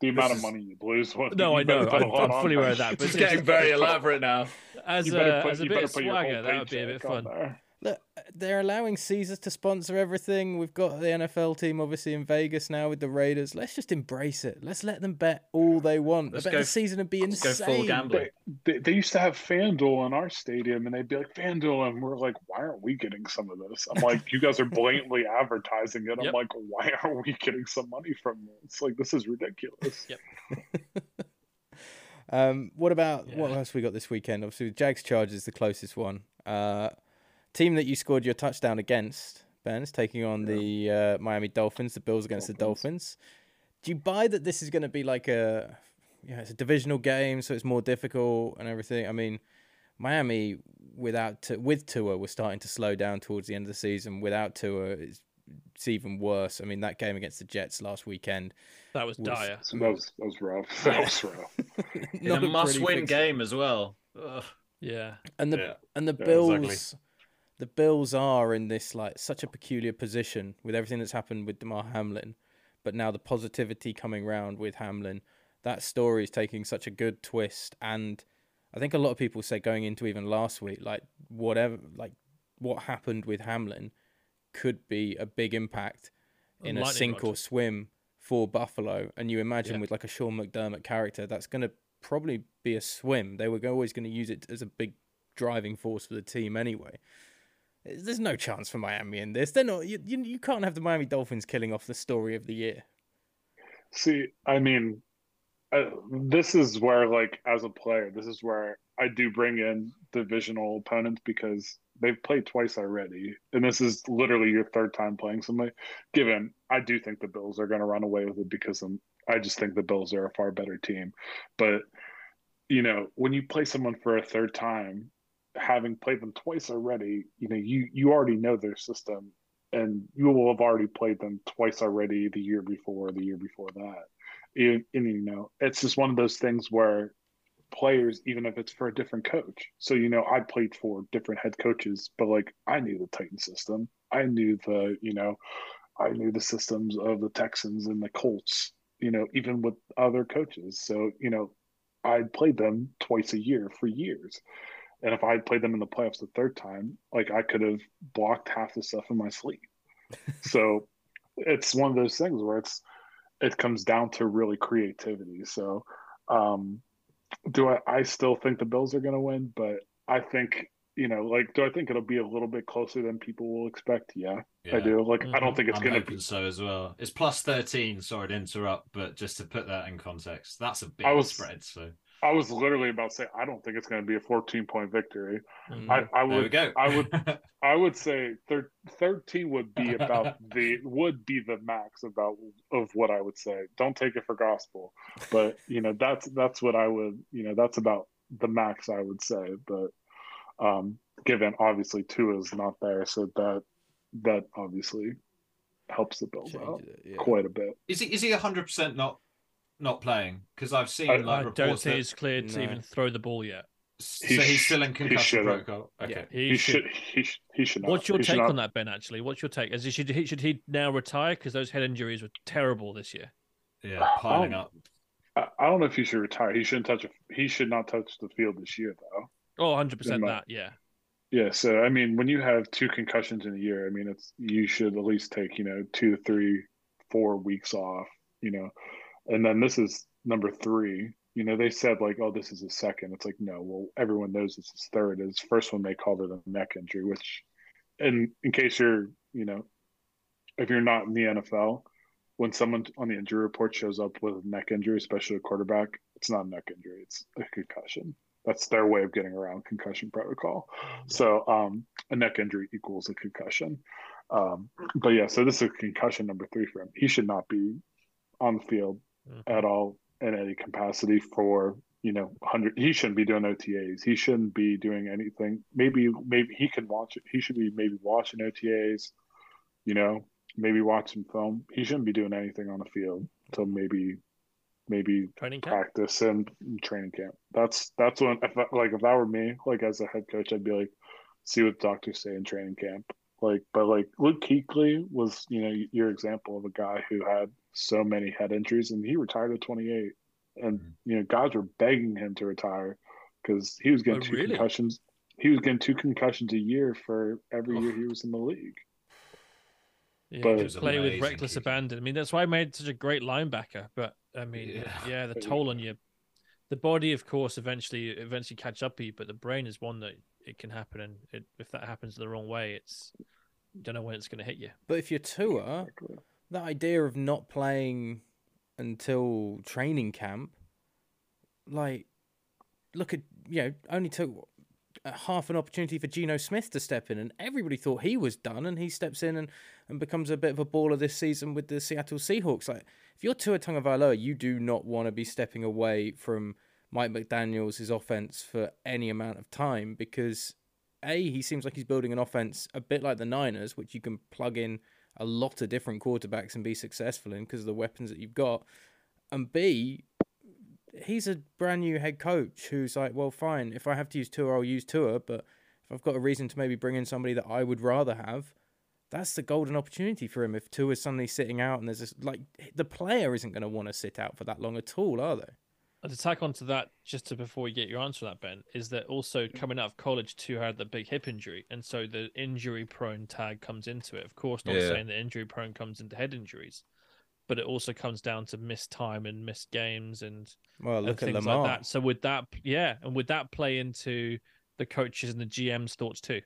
the amount This of money you'd lose. What, No, you I know. better put a I'm- lot I'm fully there. aware of that, but It's it's- getting very elaborate now. As You a, better put, as a you bit of put your whole swagger, that would be a bit fun. there. Look, they're allowing Caesars to sponsor everything. We've got the NFL team obviously in Vegas now with the Raiders. Let's just embrace it. Let's let them bet all they want. Let's I bet go the season would be Let's go insane. full gambling. They, they used to have FanDuel in our stadium, and they'd be like FanDuel, and we're like, why aren't we getting some of this? I'm like, you guys are blatantly advertising it. I'm Yep. like, why aren't we getting some money from this? Like, this is ridiculous. Yep. Um, what about what else we got this weekend? Obviously, the Jags Chargers is the closest one. Uh, team that you scored your touchdown against, Ben's taking on the uh, Miami Dolphins. The Bills against the Dolphins. Dolphins. Do you buy that this is going to be like a yeah, it's a divisional game, so it's more difficult and everything? I mean, Miami without with Tua was starting to slow down towards the end of the season. Without Tua, it's, it's even worse. I mean, that game against the Jets last weekend. That was Was- dire. That was that was rough. That was rough. In Not a must-win game as well. Ugh. Yeah. and the Yeah. and the Yeah, exactly. The Bills are in this like such a peculiar position with everything that's happened with Damar Hamlin, but now the positivity coming round with Hamlin, that story is taking such a good twist, and I think a lot of people said going into even last week, like whatever, like what happened with Hamlin, could be a big impact in a sink rod. or swim for Buffalo, and you imagine Yeah. with like a Sean McDermott character, that's going to probably be a swim. They were always going to use it as a big driving force for the team anyway. There's no chance for Miami in this. They're not. You, you, can't have the Miami Dolphins killing off the story of the year. See, I mean, uh, this is where, like, as a player, this is where I do bring in divisional opponents because they've played twice already, and this is literally your third time playing somebody. Given, I do think the Bills are going to run away with it because I'm, I just think the Bills are a far better team. But you know, when you play someone for a third time, having played them twice already, you know, you you already know their system and you will have already played them twice already the year before, the year before that. And, and, you know, it's just one of those things where players, even if it's for a different coach. So, you know, I played for different head coaches, but like I knew the Titan system. I knew the, you know, I knew the systems of the Texans and the Colts, you know, even with other coaches. So, you know, I played them twice a year for years. And if I had played them in the playoffs the third time, like I could have blocked half the stuff in my sleep. so it's one of those things where it's it comes down to really creativity. So um do I I still think the Bills are gonna win, but I think you know, like, do I think it'll be a little bit closer than people will expect? Yeah, I do. Like, I don't Mhm. think it's I'm gonna be. so as well. It's plus thirteen. Sorry to interrupt, but just to put that in context, that's a big I was- spread. So I was literally about to say I don't think it's gonna be a 14 point victory. Mhm. I, I there we would go. I would I would say thir- 13 would be about the would be the max about of what I would say. Don't take it for gospel, but you know that's that's what I would you know that's about the max I would say. But um, given obviously two is not there, so that that obviously helps the Bills out Changes it, yeah. quite a bit. is he is he hundred percent not not playing? Because I've seen I- like I reports don't that think he's cleared to even throw the ball yet. so He he's still in concussion protocol. Okay. He, He should. should he should he should not. What's your he should take not- on that, Ben? Actually, what's your take? As he should he should he now retire because those head injuries were terrible this year. Yeah, piling Um, up. I, I don't know if he should retire. He shouldn't touch. A, he should not touch the field this year, though. Oh, 100 percent that. Yeah. Yeah. So I mean, when you have two concussions in a year, I mean, it's you should at least take you know two to three, four weeks off, you know, and then this is number three. You know, they said like, oh, this is his second. It's like, no, well, everyone knows this is third. His first one they called it a neck injury, which, in in case you're, you know, if you're not in the NFL, when someone on the injury report shows up with a neck injury, especially a quarterback, it's not a neck injury, it's a concussion. That's their way of getting around concussion protocol. So um, a neck injury equals a concussion. Um, but yeah, so this is a concussion number three for him. He should not be on the field. Mm-hmm. at all in any capacity for you know 100 he shouldn't be doing otas he shouldn't be doing anything. Maybe maybe he can watch it. He should be maybe watching otas you know maybe watching film. He shouldn't be doing anything on the field until maybe maybe training camp? practice and training camp. That's that's when if I, like if that were me like as a head coach i'd be like see what the doctors say in training camp. Like but like luke kuechly was you know your example of a guy who had so many head injuries, and he retired at 28. And mm-hmm. you know, guys were begging him to retire because he was getting oh, two really? concussions. He was getting two concussions a year for every oh. year he was in the league. Yeah, but play with reckless abandon. I mean, that's why I made such a great linebacker. But I mean, yeah, yeah the toll on you. The body, of course, eventually eventually catch up to you, but the brain is one that it can happen, and it, if that happens the wrong way, it's you don't know when it's going to hit you. But if you're Tua, that idea of not playing until training camp, like, look at you know, only took uh, half an opportunity for Geno Smith to step in, and everybody thought he was done, and he steps in and, and becomes a bit of a baller this season with the Seattle Seahawks. Like, if you're Tua Tagovailoa, you do not want to be stepping away from Mike McDaniel's offense for any amount of time because a he seems like he's building an offense a bit like the Niners, which you can plug in a lot of different quarterbacks and be successful in because of the weapons that you've got. And B, he's a brand new head coach who's like, well, fine, if I have to use Tua, I'll use Tua. But if I've got a reason to maybe bring in somebody that I would rather have, that's the golden opportunity for him. If Tua is suddenly sitting out and there's this, like, the player isn't going to want to sit out for that long at all, are they? To tack onto that, just to before we get your answer to that, Ben, is that also mm. coming out of college, too, had the big hip injury, and so the injury prone tag comes into it. Of course, not yeah. saying that injury prone comes into head injuries, but it also comes down to missed time and missed games and, well, look and things like that. So would that, yeah, and would that play into the coaches and the GM's thoughts too?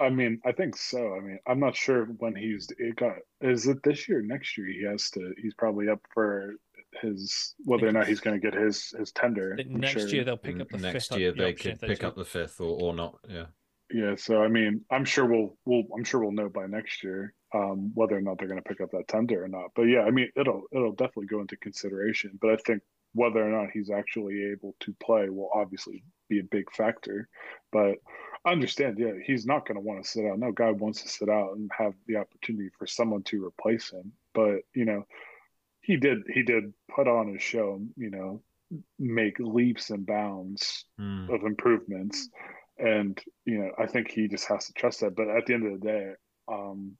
I mean, I think so. I mean, I'm not sure when he's it got. Is it this year? Next year? He has to. He's probably up for his whether or not he's going to get his his tender. Next sure. year they'll pick up the next fifth year they could pick up the fifth or, or not. Yeah. Yeah. So I mean, I'm sure we'll we'll I'm sure we'll know by next year um, whether or not they're going to pick up that tender or not. But yeah, I mean, it'll it'll definitely go into consideration. But I think whether or not he's actually able to play will obviously be a big factor. But I understand, yeah, he's not going to want to sit out. No guy wants to sit out and have the opportunity for someone to replace him. But you know, he did he did put on his show, you know, make leaps and bounds mm. of improvements. And, you know, I think he just has to trust that. But at the end of the day, um,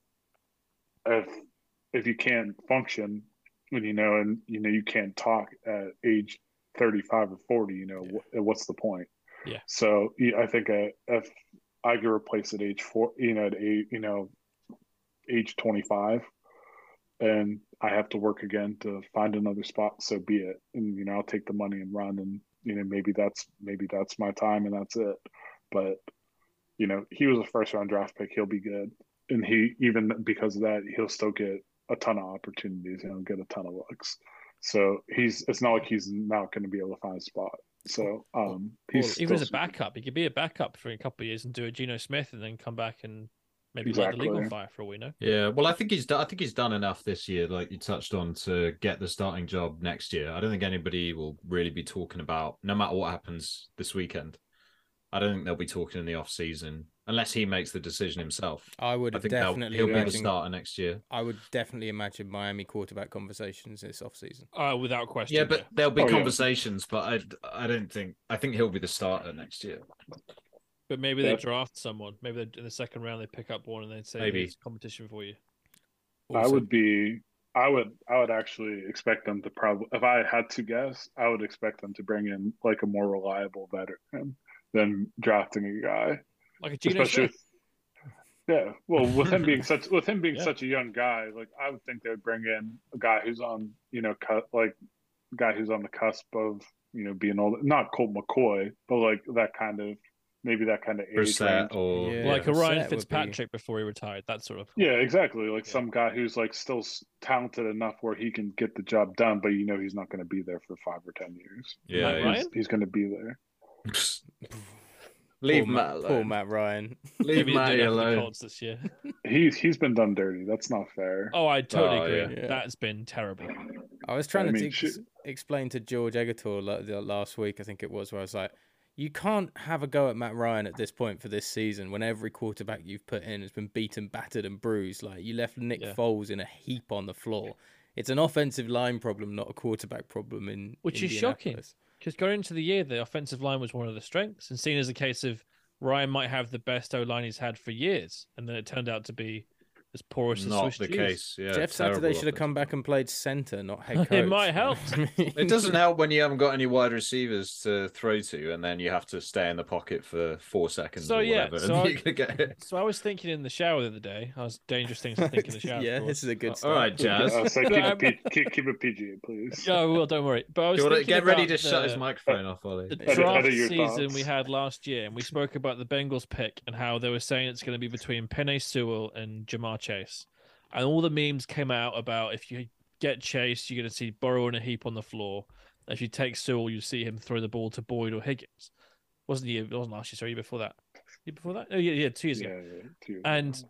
if if you can't function and you know and you know you can't talk at age 35 or 40 you know yeah. what's the point yeah so i think uh, if i could replace at age four you know at age, you know age 25 and I have to work again to find another spot, so be it. And you know, I'll take the money and run, and you know, maybe that's maybe that's my time, and that's it. But you know, he was a first round draft pick. He'll be good, and he even because of that, he'll still get a ton of opportunities. He'll get a ton of looks. So he's it's not like he's not going to be able to find a spot. So um, he's even as a backup, he could be a backup for a couple of years and do a Geno Smith, and then come back and Maybe exactly. light the legal fire for all we know. Yeah, well, I think he's done. I think he's done enough this year, like you touched on, to get the starting job next year. I don't think anybody will really be talking about, no matter what happens this weekend. I don't think they'll be talking in the off season unless he makes the decision himself. I would I think definitely. He'll imagine, be the starter next year. I would definitely imagine Miami quarterback conversations this off season. Uh, without question. Yeah, but there'll be oh, conversations, yeah. but I, I don't think. I think he'll be the starter next year. But maybe they draft someone. Maybe in the second round they pick up one and they say maybe it's competition for you. Also, I would be. I would. I would actually expect them to probably. If I had to guess, I would expect them to bring in like a more reliable veteran than drafting a guy. Like a Geno Especially, Yeah, well, with him being such with him being Yeah. such a young guy, like I would think they would bring in a guy who's on, you know, cut like a guy who's on the cusp of, you know, being old. Not Colt McCoy, but like that kind of maybe that kind of age Brissett range. or Yeah. like a Ryan would be- Fitzpatrick before he retired, that sort of. Yeah, exactly. Like Yeah. some guy who's like still talented enough where he can get the job done, but you know he's not going to be there for five or ten years. yeah, Matt He's, he's going to be there. leave poor Matt Poor alone. Matt Ryan. Leave Maybe he Matty the alone. This year. He's he's been done dirty. That's not fair. Oh, I totally Oh, agree. yeah. That's been terrible. I was trying I to mean, ex- shit. explain to George Egator la- last week, I think it was, where I was like, you can't have a go at Matt Ryan at this point for this season when every quarterback you've put in has been beaten, battered, and bruised. Like, you left Nick Yeah. Foles in a heap on the floor. It's an offensive line problem, not a quarterback problem in Which is shocking. Because going into the year, the offensive line was one of the strengths, and seen as a case of Ryan might have the best O line he's had for years, and then it turned out to be as poor as the Not Swiss the cheese. case. Yeah, Jeff Saturday terrible should have come back and played center, not head coach. It might help. It doesn't help when you haven't got any wide receivers to throw to, and then you have to stay in the pocket for four seconds So, or yeah, whatever, so and I- you can get it. So I was thinking in the shower the other day. I was dangerous things to think in the shower. yeah, this is a good All start. right, Jazz. Uh, so keep, I'm- it keep, keep it PG, please. Yeah, well, don't worry. But I was Do you want to thinking get ready about to shut his the- microphone off, Ollie? the draft season thoughts. we had last year, and we spoke about the Bengals pick and how they were saying it's going to be between Penei Sewell and Ja'Marr Chase, and all the memes came out about if you get Chase, you're going to see Burrow in a heap on the floor. If you take Sewell, you see him throw the ball to Boyd or Higgins. Wasn't he? It wasn't last year. Sorry, year before that. Year before that? Oh yeah, yeah, two years Yeah, ago. yeah, two years And ago.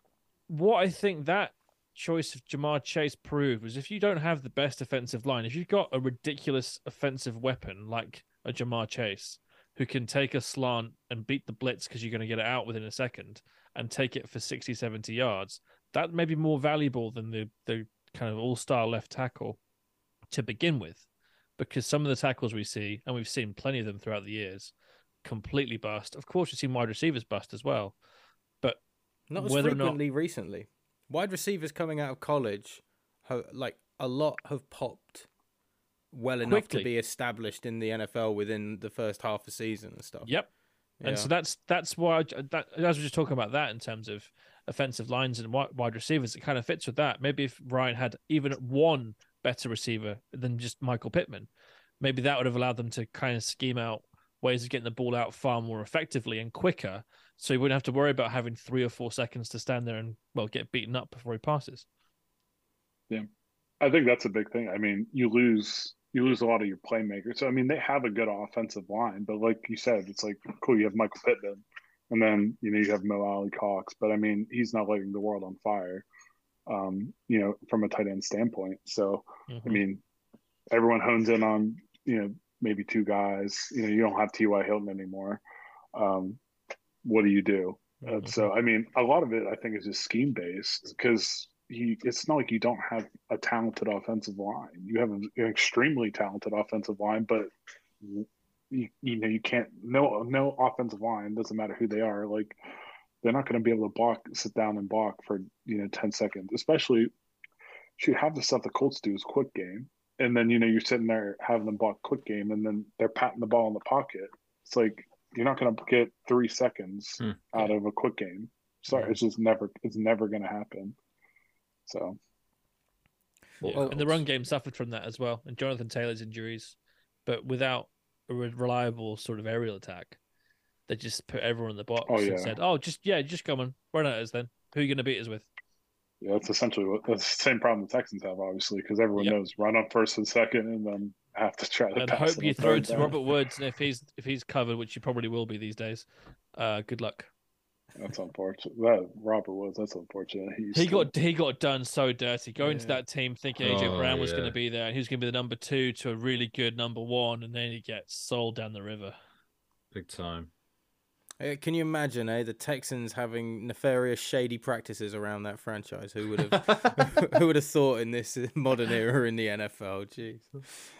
what I think that choice of Ja'Marr Chase proved was if you don't have the best offensive line, if you've got a ridiculous offensive weapon like a Ja'Marr Chase who can take a slant and beat the blitz because you're going to get it out within a second and take it for 60, 70 yards, that may be more valuable than the, the kind of all star left tackle to begin with. Because some of the tackles we see, and we've seen plenty of them throughout the years, completely bust. Of course, we've seen wide receivers bust as well. But not as or not- frequently recently. Wide receivers coming out of college, have, like a lot have popped well enough Quickly. to be established in the NFL within the first half of season and stuff. Yep. And so that's that's why I, that as we're just talking about that in terms of offensive lines and wide receivers, it kind of fits with that. Maybe if Ryan had even one better receiver than just Michael Pittman, maybe that would have allowed them to kind of scheme out ways of getting the ball out far more effectively and quicker, so you wouldn't have to worry about having three or four seconds to stand there and well get beaten up before he passes. Yeah. I think that's a big thing. I mean, you lose you lose a lot of your playmakers. So I mean, they have a good offensive line, but like you said, it's like cool. You have Michael Pittman, and then you know you have Mo Alie-Cox, but I mean, he's not lighting the world on fire. Um, you know, from a tight end standpoint. So I Mhm. mean, everyone hones in on you know maybe two guys. You know, you don't have T.Y. Hilton anymore. Um, what do you do? Uh, Mhm. so I mean, a lot of it I think is just scheme based because he. It's not like you don't have a talented offensive line. You have an extremely talented offensive line, but you, you know you can't. No, no offensive line doesn't matter who they are. Like they're not going to be able to block, sit down and block for you know ten seconds. Especially, should have the stuff the Colts do is quick game, and then you know you're sitting there having them block quick game, and then they're patting the ball in the pocket. It's like you're not going to get three seconds Hmm. out of a quick game. Sorry, it's just never. It's never going to happen. So Yeah. Well- and the run game suffered from that as well, and Jonathan Taylor's injuries. But without a re- reliable sort of aerial attack, they just put everyone in the box Oh, yeah. and said, "Oh, just yeah, just come on, run at us then. Who are you going to beat us with?" yeah, that's essentially what that's the same problem the Texans have, obviously, because everyone Yep. knows run up first and second, and then have to try to And hope you throw to. Robert Woods, and if he's if he's covered, which he probably will be these days, uh, good luck. That's unfortunate. That Robert was. That's unfortunate. He's He still- got he got done so dirty going to that team thinking AJ Oh, Brown was going to be there and he was going to be the number two to a really good number one, and then he gets sold down the river. Big time. Can you imagine, eh, the Texans having nefarious, shady practices around that franchise? Who would have, who would have thought in this modern era in the NFL? Jeez.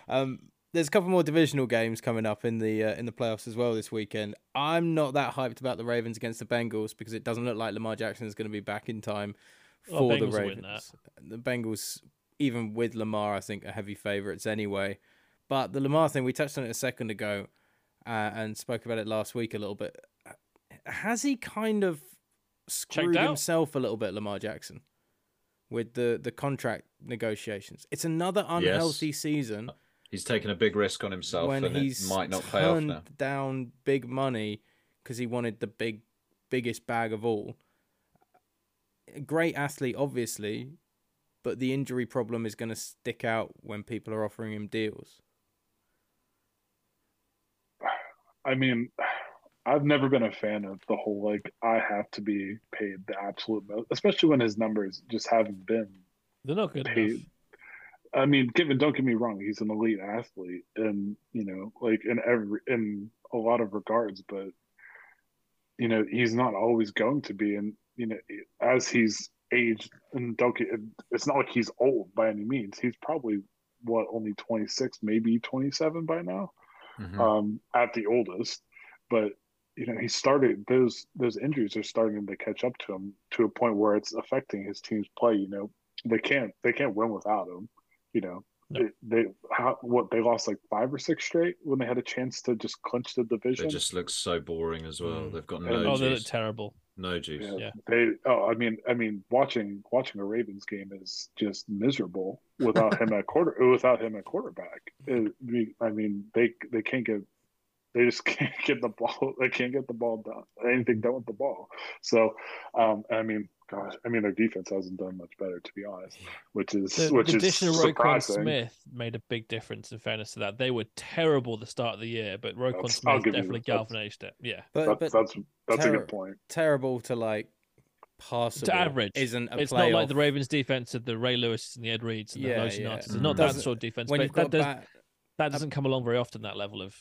Um, there's a couple more divisional games coming up in the uh, in the playoffs as well this weekend. I'm not that hyped about the Ravens against the Bengals because it doesn't look like Lamar Jackson is going to be back in time Oh, for Bengals the Ravens. The Bengals, even with Lamar, I think are heavy favourites anyway. But the Lamar thing, we touched on it a second ago, uh, and spoke about it last week a little bit. Has he kind of screwed himself a little bit, Lamar Jackson, with the the contract negotiations. It's another unhealthy season He's taken a big risk on himself, when and he's it might not pay off turned now. down big money because he wanted the big biggest bag of all. A great athlete, obviously, but the injury problem is going to stick out when people are offering him deals. I mean, I've never been a fan of the whole like I have to be paid the absolute most, especially when his numbers just haven't been They're not good paid. enough. I mean, given don't get me wrong, he's an elite athlete, and you know, like in every in a lot of regards, but you know, he's not always going to be, and you know, as he's aged, and don't get, it's not like he's old by any means. He's probably what only twenty six, maybe twenty seven by now Mhm. um, at the oldest. But you know, he started those those injuries are starting to catch up to him to a point where it's affecting his team's play. You know, they can't they can't win without him. You know, No. they, they how, what they lost like five or six straight when they had a chance to just clinch the division. It just looks so boring as well. Mm. They've got no Oh, they look juice. terrible. No juice. Yeah, Yeah. they. Oh, I mean, I mean, watching watching a Ravens game is just miserable without him at quarter without him at quarterback. It- I mean- I mean, they they can't get they just can't get the ball. They can't get the ball done. Anything done with the ball. So, um, I mean, gosh, I mean, their defense hasn't done much better to be honest, which is The, which the is addition of Roquan surprising. Smith made a big difference. In fairness to that, they were terrible the start of the year, but Roquan That's- Smith definitely that. That's- galvanized it. Yeah, But That's but that's that's a good point. terrible to like passable to average. isn't a it's not like the Ravens' defense of the Ray Lewis and the Ed Reeds and Yeah, the Los yeah. It's not Mm. that Doesn't- sort of defense. when but that, does, bad, that doesn't come along very often. That level of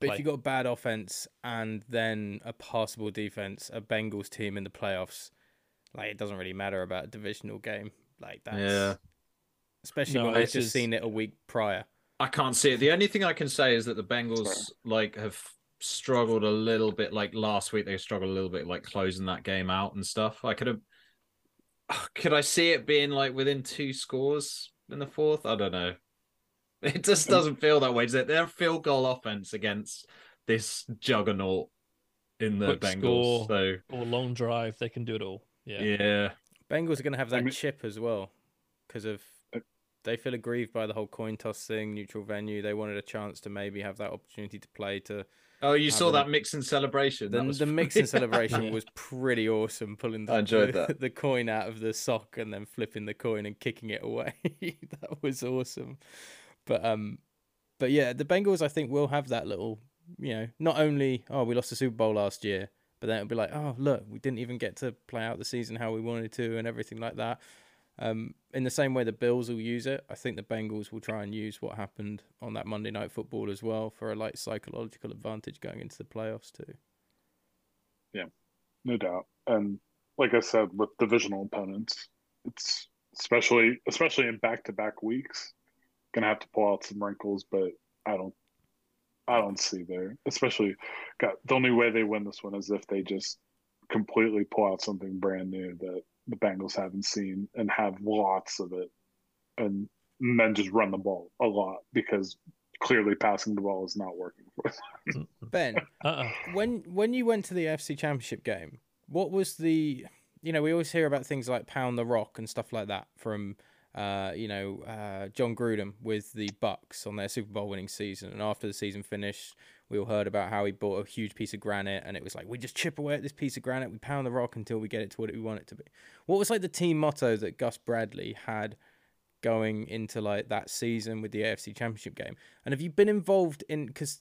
but play. if you've got a bad offense and then a passable defense, a Bengals team in the playoffs, like it doesn't really matter about a divisional game. Like that. Yeah. especially No, when we've just just- seen it a week prior. I can't see it. The only thing I can say is that the Bengals like have struggled a little bit. Like last week, they struggled a little bit, like closing that game out and stuff. I could have. Could I see it being like within two scores in the fourth? I don't know. It just doesn't feel that way. Does it? They're a field goal offense against this juggernaut in the Quick Bengals. score. So or long drive, they can do it all. Yeah, yeah, Bengals are going to have I that mean- chip as well because of Uh, they feel aggrieved by the whole coin toss thing, neutral venue. They wanted a chance to maybe have that opportunity to play to Oh, you saw a- that mix and celebration. the, That was the mix and celebration was pretty awesome. Pulling the, I enjoyed the, that. the coin out of the sock and then flipping the coin and kicking it away. that was awesome. But um, but yeah, the Bengals I think will have that little you know not only oh we lost the Super Bowl last year, but then it'll be like oh look we didn't even get to play out the season how we wanted to and everything like that. Um, in the same way the Bills will use it, I think the Bengals will try and use what happened on that Monday Night Football as well for a like psychological advantage going into the playoffs too. Yeah, no doubt. And like I said, with divisional opponents, it's especially especially in back to back weeks, gonna have to pull out some wrinkles. But I don't, I don't see there. Especially, got the only way they win this one is if they just completely pull out something brand new that the Bengals haven't seen and have lots of it, and, and then just run the ball a lot because clearly passing the ball is not working for them. Mm-hmm. Ben, Uh-uh. when when you went to the AFC Championship game, what was the you know we always hear about things like pound the rock and stuff like that from uh, you know uh, Jon Gruden with the Bucs on their Super Bowl winning season, and after the season finished, we all heard about how he bought a huge piece of granite, and it was like we just chip away at this piece of granite, we pound the rock until we get it to what we want it to be. What was like the team motto that Gus Bradley had? going into like that season with the AFC Championship game? And have you been involved in because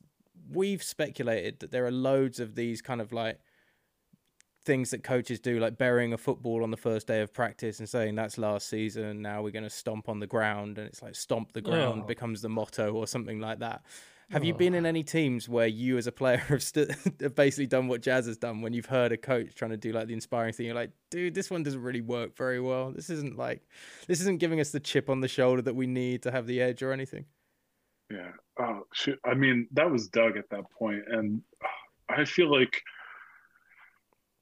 we've speculated that there are loads of these kind of like things that coaches do, like burying a football on the first day of practice and saying that's last season. Now we're going to stomp on the ground, and it's like stomp the ground Oh. becomes the motto or something like that. Have you Oh. been in any teams where you, as a player, have, st- have basically done what Jazz has done when you've heard a coach trying to do like the inspiring thing? You're like, dude, this one doesn't really work very well. This isn't like, this isn't giving us the chip on the shoulder that we need to have the edge or anything. Yeah. Oh, shoot. I mean, that was Doug at that point, and I feel like,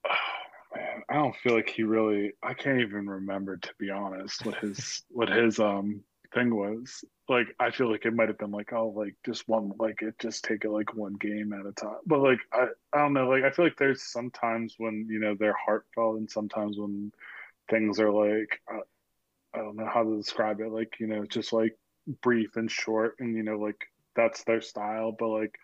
oh, man, I don't feel like he really. I can't even remember, to be honest, what his what his um thing was. like I feel like it might have been like oh like just one like it just take it like one game at a time. But like I I don't know like I feel like there's sometimes when you know they're heartfelt and sometimes when things are like uh, I don't know how to describe it like you know just like brief and short and you know like that's their style. But like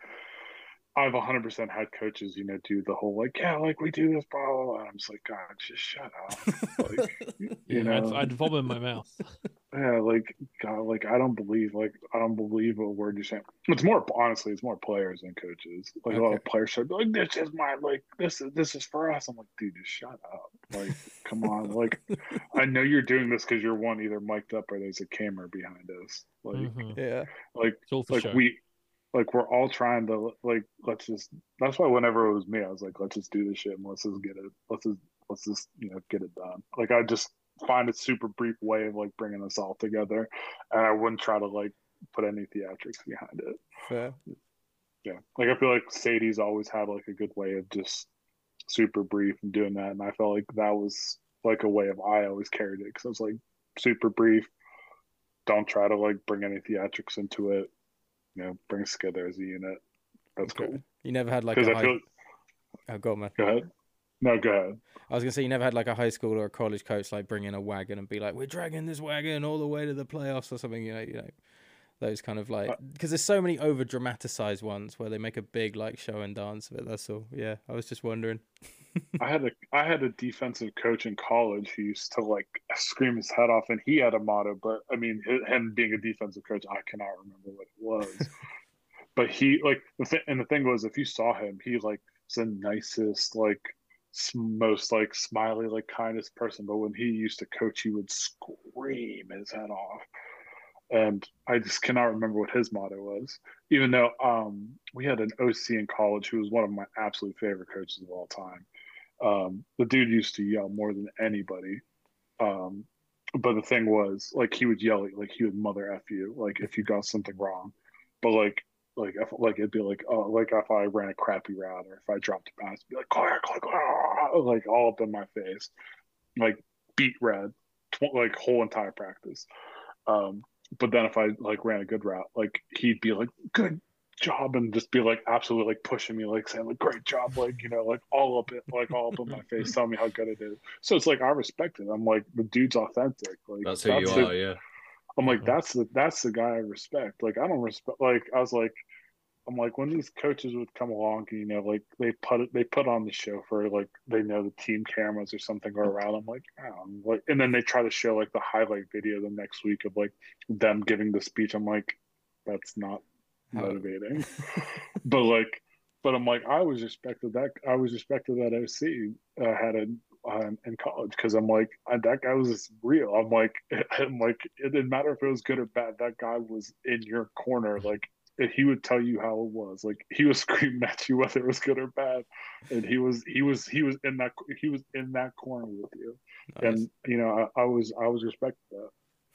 I've 100% had coaches, you know, do the whole like, yeah, like we do this, blah, blah, blah. I'm just like, God, just shut up. Like, you Yeah, know, I'd, I'd vomit in my mouth. yeah, like, God, like, I don't believe, like, I don't believe a word you're saying. It's more, honestly, it's more players than coaches. Like, a lot of players should be like, this is my, like, this is, this is for us. I'm like, dude, just shut up. Like, come on. Like, I know you're doing this because you're one, either mic'd up or there's a camera behind us. Like, Mhm. Yeah. like, It's all for like show. we like we're all trying to like let's just that's why whenever it was me i was like let's just do this shit and let's just get it let's just let's just you know get it done. Like i just find a super brief way of like bringing us all together and i wouldn't try to like put any theatrics behind it. Fair. yeah. Like i feel like sadie's always had like a good way of just super brief and doing that and i felt like that was like a way of i always carried it because i was like super brief. Don't try to like bring any theatrics into it you know brings together as a unit that's Okay. cool You never had like a high... feel Oh, go on, man. go ahead no go ahead I was gonna say you never had like a high school or a college coach like bring in a wagon and be like, "We're dragging this wagon all the way to the playoffs" or something. You know, you know, those kind of like uh, because there's so many over dramatized ones where they make a big like show and dance of it. That's all. Yeah, I was just wondering. I had a I had a defensive coach in college who used to like scream his head off, and he had a motto. But I mean, hi- him being a defensive coach, I cannot remember what it was. but he like the thing, and the thing was, if you saw him, he like was the nicest, like most like smiley, like kindest person. But when he used to coach, he would scream his head off. And I just cannot remember what his motto was. Even though um, we had an OC in college who was one of my absolute favorite coaches of all time um, the dude used to yell more than anybody. Um, but the thing was, like, he would yell, like, he would mother f you, like, if you got something wrong. But like, like, if, like it'd be like, oh, like if I ran a crappy route or if I dropped a pass, be like, clack, clack, like all up in my face, like beat red, tw- like whole entire practice. Um, but then if I like ran a good route, like he'd be like, good job and just be like absolutely like pushing me like saying like great job like you know like all up it like all up in my face telling me how good it is. So it's like i respect it. I'm like the dude's authentic like That's who you the- are, yeah. i'm like that's the that's the guy i respect. Like i don't respect like i was like i'm like when these coaches would come along and you know like they put it they put on the show for like they know the team cameras or something are around i'm like oh, I'm like and then they try to show like the highlight video the next week of like them giving the speech i'm like that's not motivating. But like but i'm like i was respected that i was respected that oc uh, had a um, in college because i'm like I, that guy was real. I'm like i'm like it didn't matter if it was good or bad. That guy was in your corner. Like he would tell you how it was. Like he was screaming at you whether it was good or bad. And he was he was he was in that he was in that corner with you. Nice. and you know I, I was i was respected that.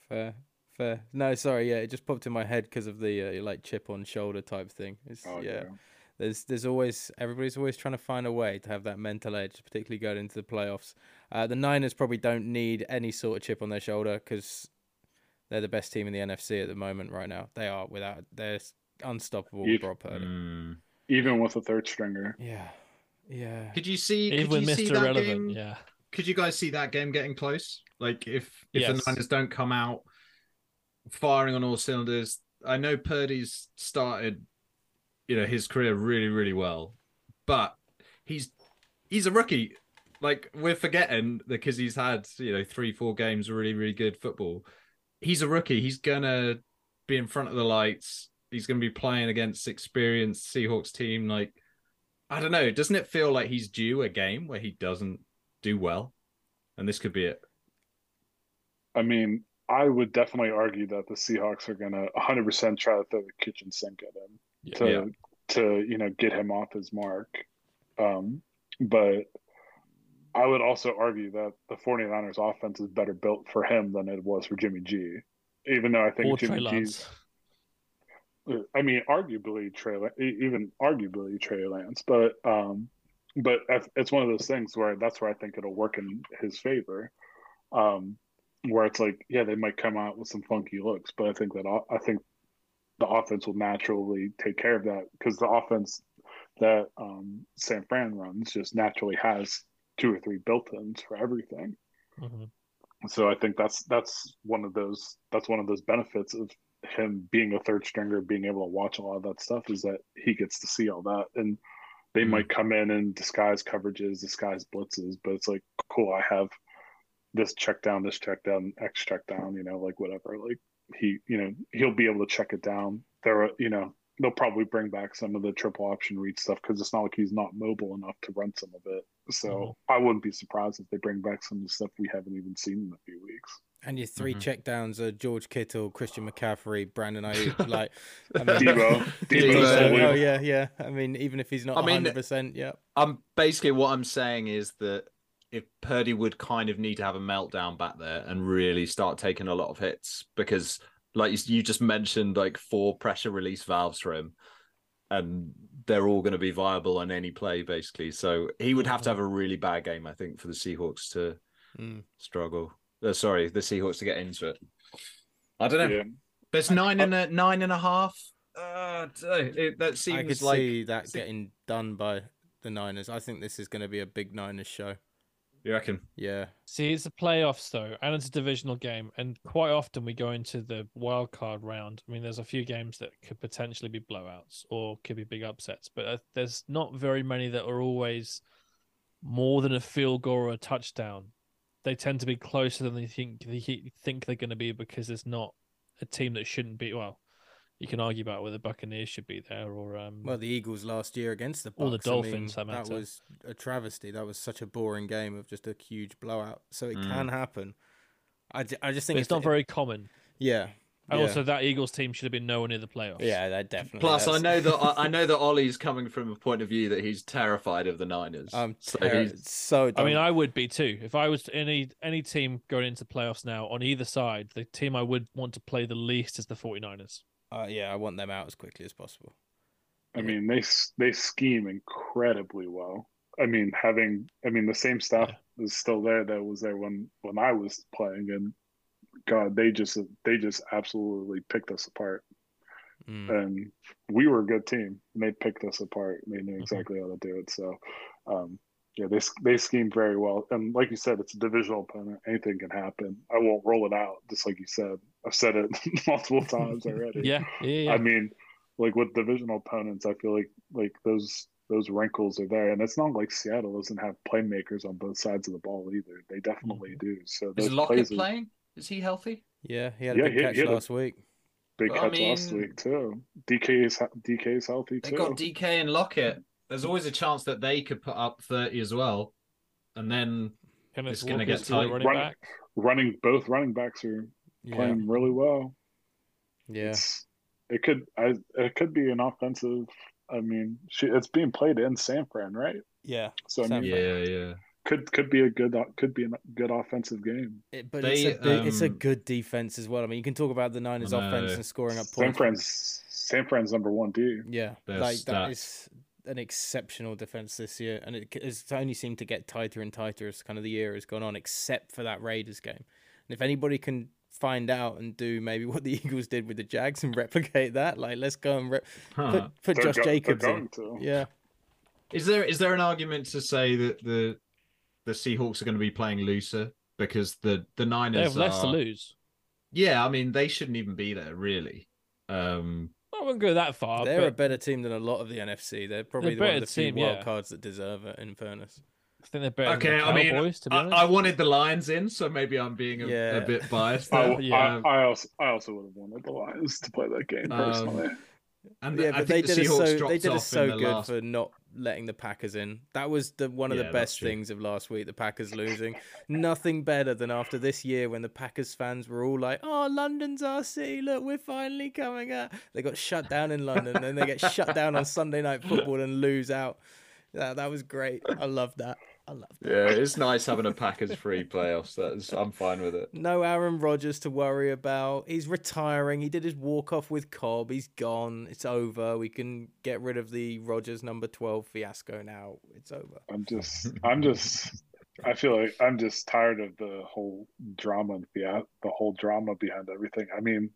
Fair, fair. No, sorry. Yeah, it just popped in my head because of the uh, like chip on shoulder type thing. It's, oh yeah, there's there's always everybody's always trying to find a way to have that mental edge, particularly going into the playoffs. Uh, the Niners probably don't need any sort of chip on their shoulder because they're the best team in the NFC at the moment right now. They are without they're unstoppable. You- with Brock Purdy. Mm. even with a third stringer Yeah, yeah. Could you see? Even Could with you see Mr. that Relevant, game? yeah. Could you guys see that game getting close? Like if if Yes. the Niners don't come out firing on all cylinders, I know Purdy's started, you know, his career really really well, but he's he's a rookie. Like we're forgetting because he's had you know three four games of really really good football. He's a rookie. He's gonna be in front of the lights. He's gonna be playing against experienced Seahawks team. Like I don't know. Doesn't it feel like he's due a game where he doesn't do well? And this could be it. I mean, I would definitely argue that the Seahawks are going to 100% try to throw the kitchen sink at him Yeah. to Yeah. to you know get him off his mark. Um, but I would also argue that the 49ers offense is better built for him than it was for Jimmy G. Even though I think Or Jimmy G's I mean, arguably Trey, even arguably Trey Lance, but um, but it's- it's one of those things where that's where I think it'll work in his favor. Um, where it's like, yeah, they might come out with some funky looks, but I think that I think the offense will naturally take care of that because the offense that um, San Fran runs just naturally has two or three built-ins for everything. Mhm. So I think that's that's one of those that's one of those benefits of him being a third stringer, being able to watch a lot of that stuff is that he gets to see all that. And they Mm. might come in and disguise coverages, disguise blitzes, but it's like, cool, I have this check down, this check down, X check down, you know, like whatever. Like he, you know, he'll be able to check it down. There are, you know, they'll probably bring back some of the triple option read stuff because it's not like he's not mobile enough to run some of it. So Mhm. I wouldn't be surprised if they bring back some of the stuff we haven't even seen in a few weeks. And your 3 Mhm. checkdowns are George Kittle, Christian McCaffrey, Brandon Aiyuk. Like, I mean, Deebo, Deebo, Deebo's Deebo, oh yeah, yeah. I mean, even if he's not I mean- 100%, yeah. I'm basically what I'm saying is that if Purdy would kind of need to have a meltdown back there and really start taking a lot of hits because, like you, you just mentioned, like four pressure release valves for him, and they're all going to be viable on any play basically. So he would have to have a really bad game, I think, for the Seahawks to Mm. struggle. Uh, sorry, the Seahawks to get into it. I don't know. Yeah. There's nine and a nine and a half. Uh, it, that seems I could like see that see- getting done by the Niners. I think this is going to be a big Niners show. You reckon. Yeah. See, it's the playoffs though, and it's a divisional game, and quite often we go into the wild card round. I mean, there's a few games that could potentially be blowouts or could be big upsets, but uh, there's not very many that are always more than a field goal or a touchdown. They tend to be closer than they think they think they're going to be because there's not a team that shouldn't be. Well, you can argue about whether Buccaneers should be there or um. Well, the Eagles last year against the Bucs. Or the I Dolphins, mean, that that was a travesty. That was such a boring game of just a huge blowout. So it Mm. can happen. I, I just think but it's not very common. Yeah. And yeah. also, that Eagles team should have been nowhere near the playoffs. Yeah, that definitely. Plus, I know that I, I know that Ollie's coming from a point of view that he's terrified of the Niners. I'm so ter- he's so. I mean. I would be too. If I was any any team going into playoffs now on either side, the team I would want to play the least is the 49ers. Uh, yeah, I want them out as quickly as possible. I mean, they they scheme incredibly well. I mean, having I mean the same stuff is still there that was there when when I was playing, and God, they just they just absolutely picked us apart. Mm. And we were a good team, and they picked us apart. They Mm-hmm. knew exactly how to do it. So, um, yeah, they they schemed very well. And like you said, it's a divisional opponent. Anything can happen. I won't roll it out, just like you said. I've said it multiple times already. Yeah, yeah, yeah. I mean, like with divisional opponents, I feel like like those those wrinkles are there, and it's not like Seattle doesn't have playmakers on both sides of the ball either. They definitely mm-hmm. do. So is Lockett plays are playing? Is he healthy? Yeah, he had a Yeah, big he- catch he had a- last week. big I catch last mean- week too. DK is DK is healthy too. They too. got DK and Lockett. There's always a chance that they could put up 30 as well, and then Kenneth it's gonna get still tight. running back. running both running backs are Yeah, playing really well. yeah. It's, it could I it could be an offensive. I mean, she, it's being played in San Fran, right? yeah. So I San mean, Fran. yeah, yeah. could could be a good could be a good offensive game. It, but They, it's, a, big- it's a um, good defense as well. I mean, you can talk about the Niners' I offense and scoring up San points. Fran's San Fran's number one D. Yeah, Their like that stats. is an exceptional defense this year, and it c- it's only seemed to get tighter and tighter as kind of the year has gone on, except for that Raiders game. And if anybody can find out and do maybe what the Eagles did with the Jags and replicate that, like let's go and re- Huh. put put They're Josh go- Jacobs in. to. Yeah, Is there is there an argument to say that the the Seahawks are going to be playing looser because the the They Niners have less to lose. Yeah, I mean they shouldn't even be there really. Um, I wouldn't go that far. they're a better team than a lot of the NFC. They're probably They're one of better the few team, wild yeah. cards that deserve it. In fairness, I think they're better okay, than I mean, Cowboys, to be I, honest. I wanted the Lions in, so maybe I'm being a, Yeah. a bit biased. I, yeah. I, I also I also would have wanted the Lions to play that game Um, personally. and yeah, I but think they the did it Seahawks so they did it so good last. for not letting the Packers in. That was the one of Yeah, the best things of last week. The Packers losing. Nothing better than after this year when the Packers fans were all like, "Oh, London's our city. Look, we're finally coming out." They got shut down in London, and they get shut down on Sunday Night Football and lose out. That that was great. I love that. I love that. Yeah, it's nice having a Packers free playoffs. That's I'm fine with it. No Aaron Rodgers to worry about. He's retiring. He did his walk off with Cobb. He's gone. It's over. We can get rid of the Rodgers number 12 fiasco now. It's over. I'm just I'm just I feel like I'm just tired of the whole drama, the the whole drama behind everything. I mean,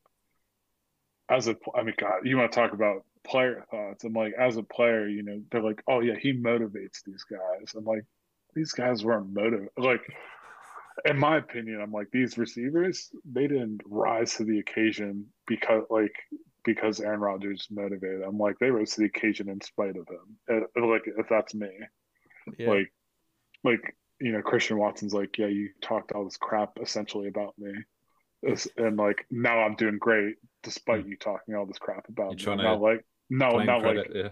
as a, I mean, God, you want to talk about player thoughts? I'm like, as a player, you know, they're like, oh yeah, he motivates these guys. I'm like, these guys weren't motivated. Like, in my opinion, I'm like, these receivers, they didn't rise to the occasion because, like, because Aaron Rodgers motivated. I'm like, they rose to the occasion in spite of him. Like, if that's me, yeah. like, like you know, Christian Watson's like, yeah, you talked all this crap essentially about me, and like now I'm doing great despite hmm. you talking all this crap about You're me. Not like no, not credit, like. Yeah.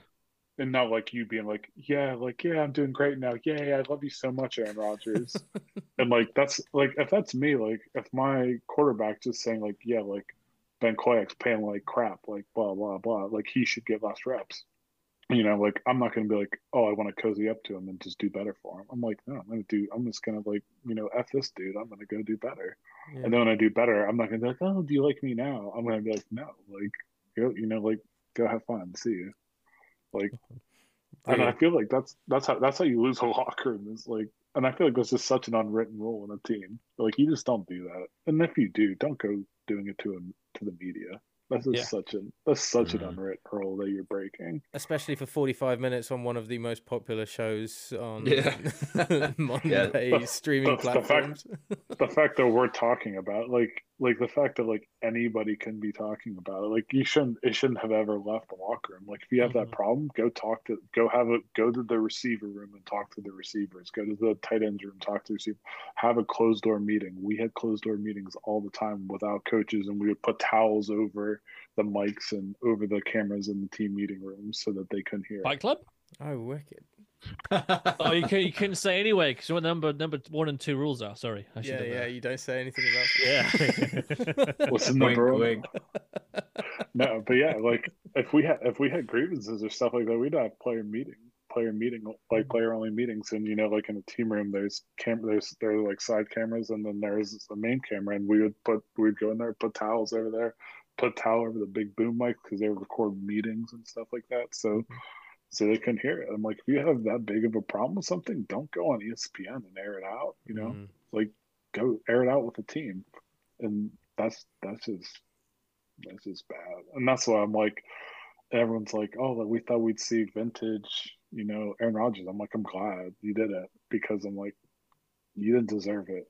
And not like you being like, yeah, like, yeah, I'm doing great now. Yeah, I love you so much, Aaron Rodgers. and like, that's like, if that's me, like, if my quarterback just saying, like, yeah, like, Ben Koyack's paying like crap, like, blah, blah, blah, like, he should get less reps you know, like I'm not going to be like, oh, I want to cozy up to him and just do better for him. I'm like, no, I'm going to do. I'm just going to like, you know, f this dude. I'm going to go do better. Yeah. And then when I do better, I'm not going to be like, oh, do you like me now? I'm going to be like, no, like, go, you know, like, go have fun. See you. Like, and I feel like that's that's how that's how you lose a locker room is like, and I feel like that's just such an unwritten rule in a team. Like, you just don't do that. And if you do, don't go doing it to him to the media. That's yeah. such an that's such mm-hmm. an unwritten rule that you're breaking. Especially for 45 minutes on one of the most popular shows on yeah. Monday yeah. streaming platforms. The fact, the fact that we're talking about like like the fact that like anybody can be talking about it like you shouldn't it shouldn't have ever left the locker room. Like if you have mm-hmm. that problem go talk to go have a go to the receiver room and talk to the receivers. Go to the tight ends room talk to the receiver. Have a closed door meeting. We had closed door meetings all the time without coaches and we would put towels over the mics and over the cameras in the team meeting rooms so that they couldn't hear. Fight club? Oh wicked oh, you, can, you couldn't say anyway because what number number one and two rules are. Sorry. I yeah, yeah. You don't say anything about. Yeah. What's the number wink, no, but yeah, like if we had if we had grievances or stuff like that, we'd have player meeting, player meeting, like player only meetings, and you know, like in a team room, there's cam, there's there are like side cameras, and then there's a main camera, and we would put we'd go in there, put towels over there, put towel over the big boom mic because they record meetings and stuff like that. So. Mm-hmm. So they couldn't hear it. I'm like, if you have that big of a problem with something, don't go on ESPN and air it out. You know, mm. like go air it out with the team, and that's that's just that's just bad. And that's why I'm like, everyone's like, oh, we thought we'd see vintage, you know, Aaron Rodgers. I'm like, I'm glad you did it because I'm like, you didn't deserve it.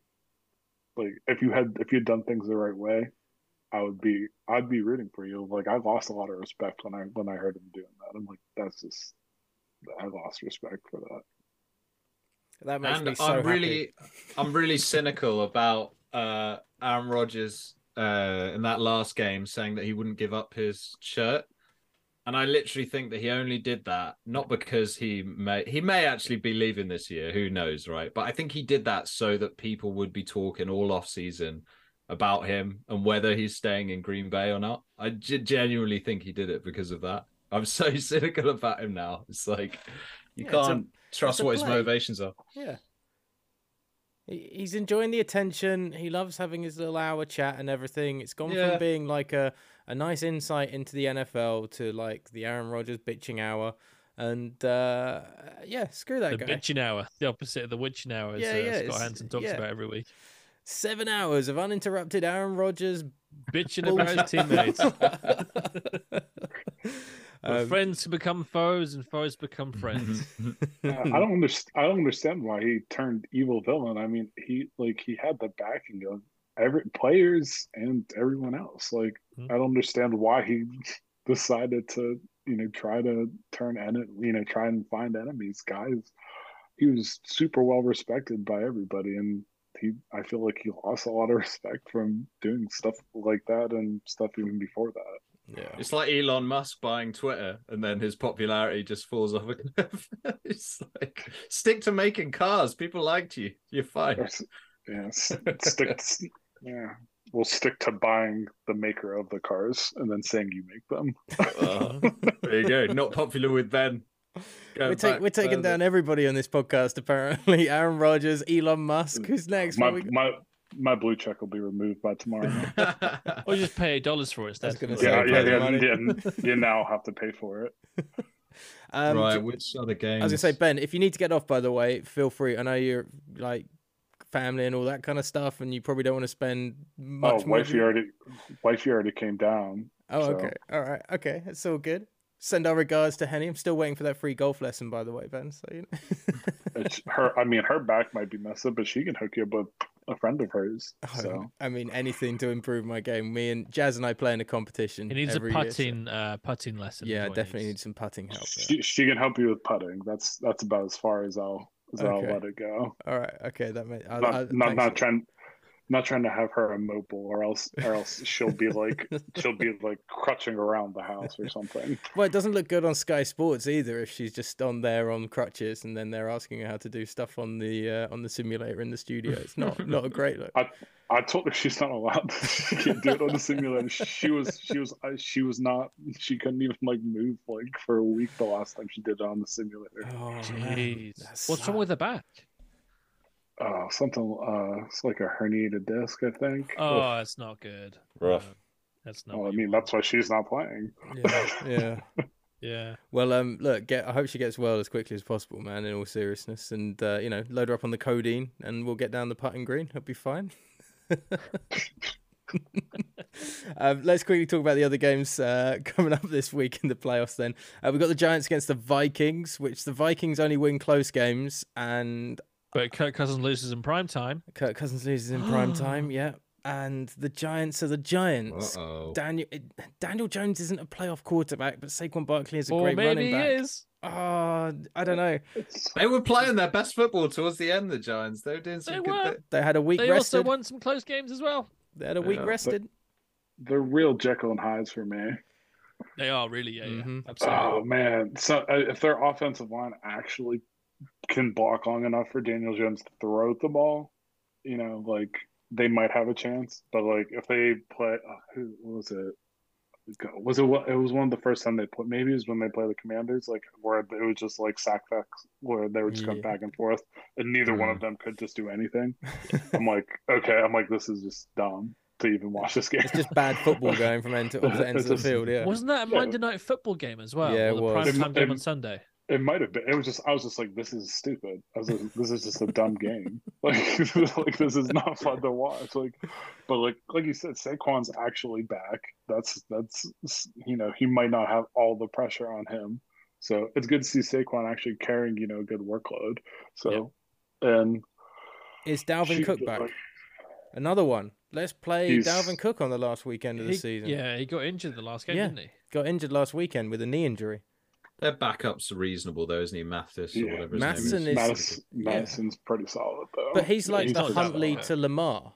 Like if you had if you'd done things the right way, I would be I'd be rooting for you. Like I lost a lot of respect when I when I heard him doing that. I'm like, that's just I lost respect for that. That makes and me so I'm happy. really I'm really cynical about uh Aaron Rodgers uh in that last game saying that he wouldn't give up his shirt. And I literally think that he only did that not because he may he may actually be leaving this year, who knows, right? But I think he did that so that people would be talking all off season about him and whether he's staying in Green Bay or not. I genuinely think he did it because of that. I'm so cynical about him now. It's like you yeah, can't a, trust what his motivations are. Yeah. He's enjoying the attention. He loves having his little hour chat and everything. It's gone yeah. from being like a, a nice insight into the NFL to like the Aaron Rodgers bitching hour. And uh, yeah, screw that the guy. The bitching hour, the opposite of the witching hour, as yeah, uh, yeah, Scott Hanson talks yeah. about every week. Seven hours of uninterrupted Aaron Rodgers bitching about his teammates. um, friends become foes, and foes become friends. I don't understand. I don't understand why he turned evil villain. I mean, he like he had the backing of every players and everyone else. Like, mm-hmm. I don't understand why he decided to, you know, try to turn en- you know, try and find enemies. Guys, he was super well respected by everybody, and he I feel like he lost a lot of respect from doing stuff like that and stuff even before that. Yeah. It's like Elon Musk buying Twitter and then his popularity just falls off a cliff. it's like stick to making cars. People liked you. You're fine. Yeah, stick yeah. We'll stick to buying the maker of the cars and then saying you make them. uh, there you go. Not popular with Ben we're, take, we're, taking down everybody on this podcast. Apparently, Aaron Rodgers, Elon Musk. Who's next? My, my my blue check will be removed by tomorrow. or just pay eight dollars for it. That's gonna yeah, yeah, yeah, yeah, You now have to pay for it. Um, right, which other games? I was gonna say, Ben, if you need to get off, by the way, feel free. I know you're like family and all that kind of stuff, and you probably don't want to spend much. oh, more wifey than- already, wifey already came down. Oh, so- okay. All right. Okay. That's all good. Send our regards to Henny. I'm still waiting for that free golf lesson, by the way, Ben. So you know. It's her. I mean, her back might be messed up, but she can hook you up with a friend of hers. Oh, So I mean, anything to improve my game. Me and Jazz and I play in a competition. He needs a every year, so- putting uh putting lesson. Yeah, definitely need needs. some putting help. there. she she can help you with putting. That's that's about as far as I'll as I'll let it go. All right. Okay. That may. I, Not I, not thanks not for- trying. Not trying to have her immobile, or else, or else she'll be like, she'll be like crutching around the house or something. Well, it doesn't look good on Sky Sports either if she's just on there on crutches and then they're asking her how to do stuff on the uh, on the simulator in the studio. It's not not a great look. I I told her she's not allowed. she can't do it on the simulator. She was, she was, she was not. She couldn't even like move like for a week the last time she did it on the simulator. Oh, Jeez. that What's wrong with the back? Uh, something. Uh, it's like a herniated disc, I think. Oh, it's not good. Rough. No, that's not. Well, I mean, want. that's why she's not playing. Yeah, yeah. yeah. Well, um, look, get. I hope she gets well as quickly as possible, man. In all seriousness, and uh, you know, load her up on the codeine, and we'll get down the putting green. It'll be fine. um, let's quickly talk about the other games uh, coming up this week in the playoffs. Then uh, we've got the Giants against the Vikings, which the Vikings only win close games, and But Kirk Cousins loses in prime time. Kirk Cousins loses in prime time. Yeah, and the Giants are the Giants. Uh-oh. Daniel Daniel Jones isn't a playoff quarterback, but Saquon Barkley is a Or great maybe running he back. is. Oh, I don't know. They were playing their best football towards the end. The Giants. They were doing some They good. were. thi- They had a week rested. They rested. also won some close games as well. They had a week Yeah, but- rested. They're real Jekyll and Hyde's for me. They are really, yeah, yeah. Mhm. Absolutely. Oh man! So uh, if their offensive line actually can block long enough for Daniel Jones to throw out the ball, you know, like they might have a chance. But like if they play, uh, who what was it? Was it what? It was one of the first time they put. Maybe it was when they play the Commanders, like where it was just like sack facts, where they were just going Yeah. back and forth, and neither one Mm. of them could just do anything. I'm like, okay, I'm like, this is just dumb to even watch this game. It's just bad football going from end to opposite ends of the just- field. Yeah. Wasn't that a Yeah. Monday night football game as well? Yeah, or it the was. prime time game it- on Sunday. It might have been. It was just. I was just like, "This is stupid." I was like, "This is just a dumb game. Like, like this is not fun to watch." Like, but like, like you said, Saquon's actually back. That's that's you know he might not have all the pressure on him, so it's good to see Saquon actually carrying you know a good workload. So, and Is Dalvin shoot, Cook back? like, Another one. Let's play He's- Dalvin Cook on the last weekend of the He- season. Yeah, he got injured the last game, Yeah. didn't he? Got injured last weekend with a knee injury. Their backups are reasonable though, isn't he? Mathis or Yeah, whatever his Matheson name is- is. Mattison, yeah. Pretty solid though. But he's like He's the not Huntley that to Lamar.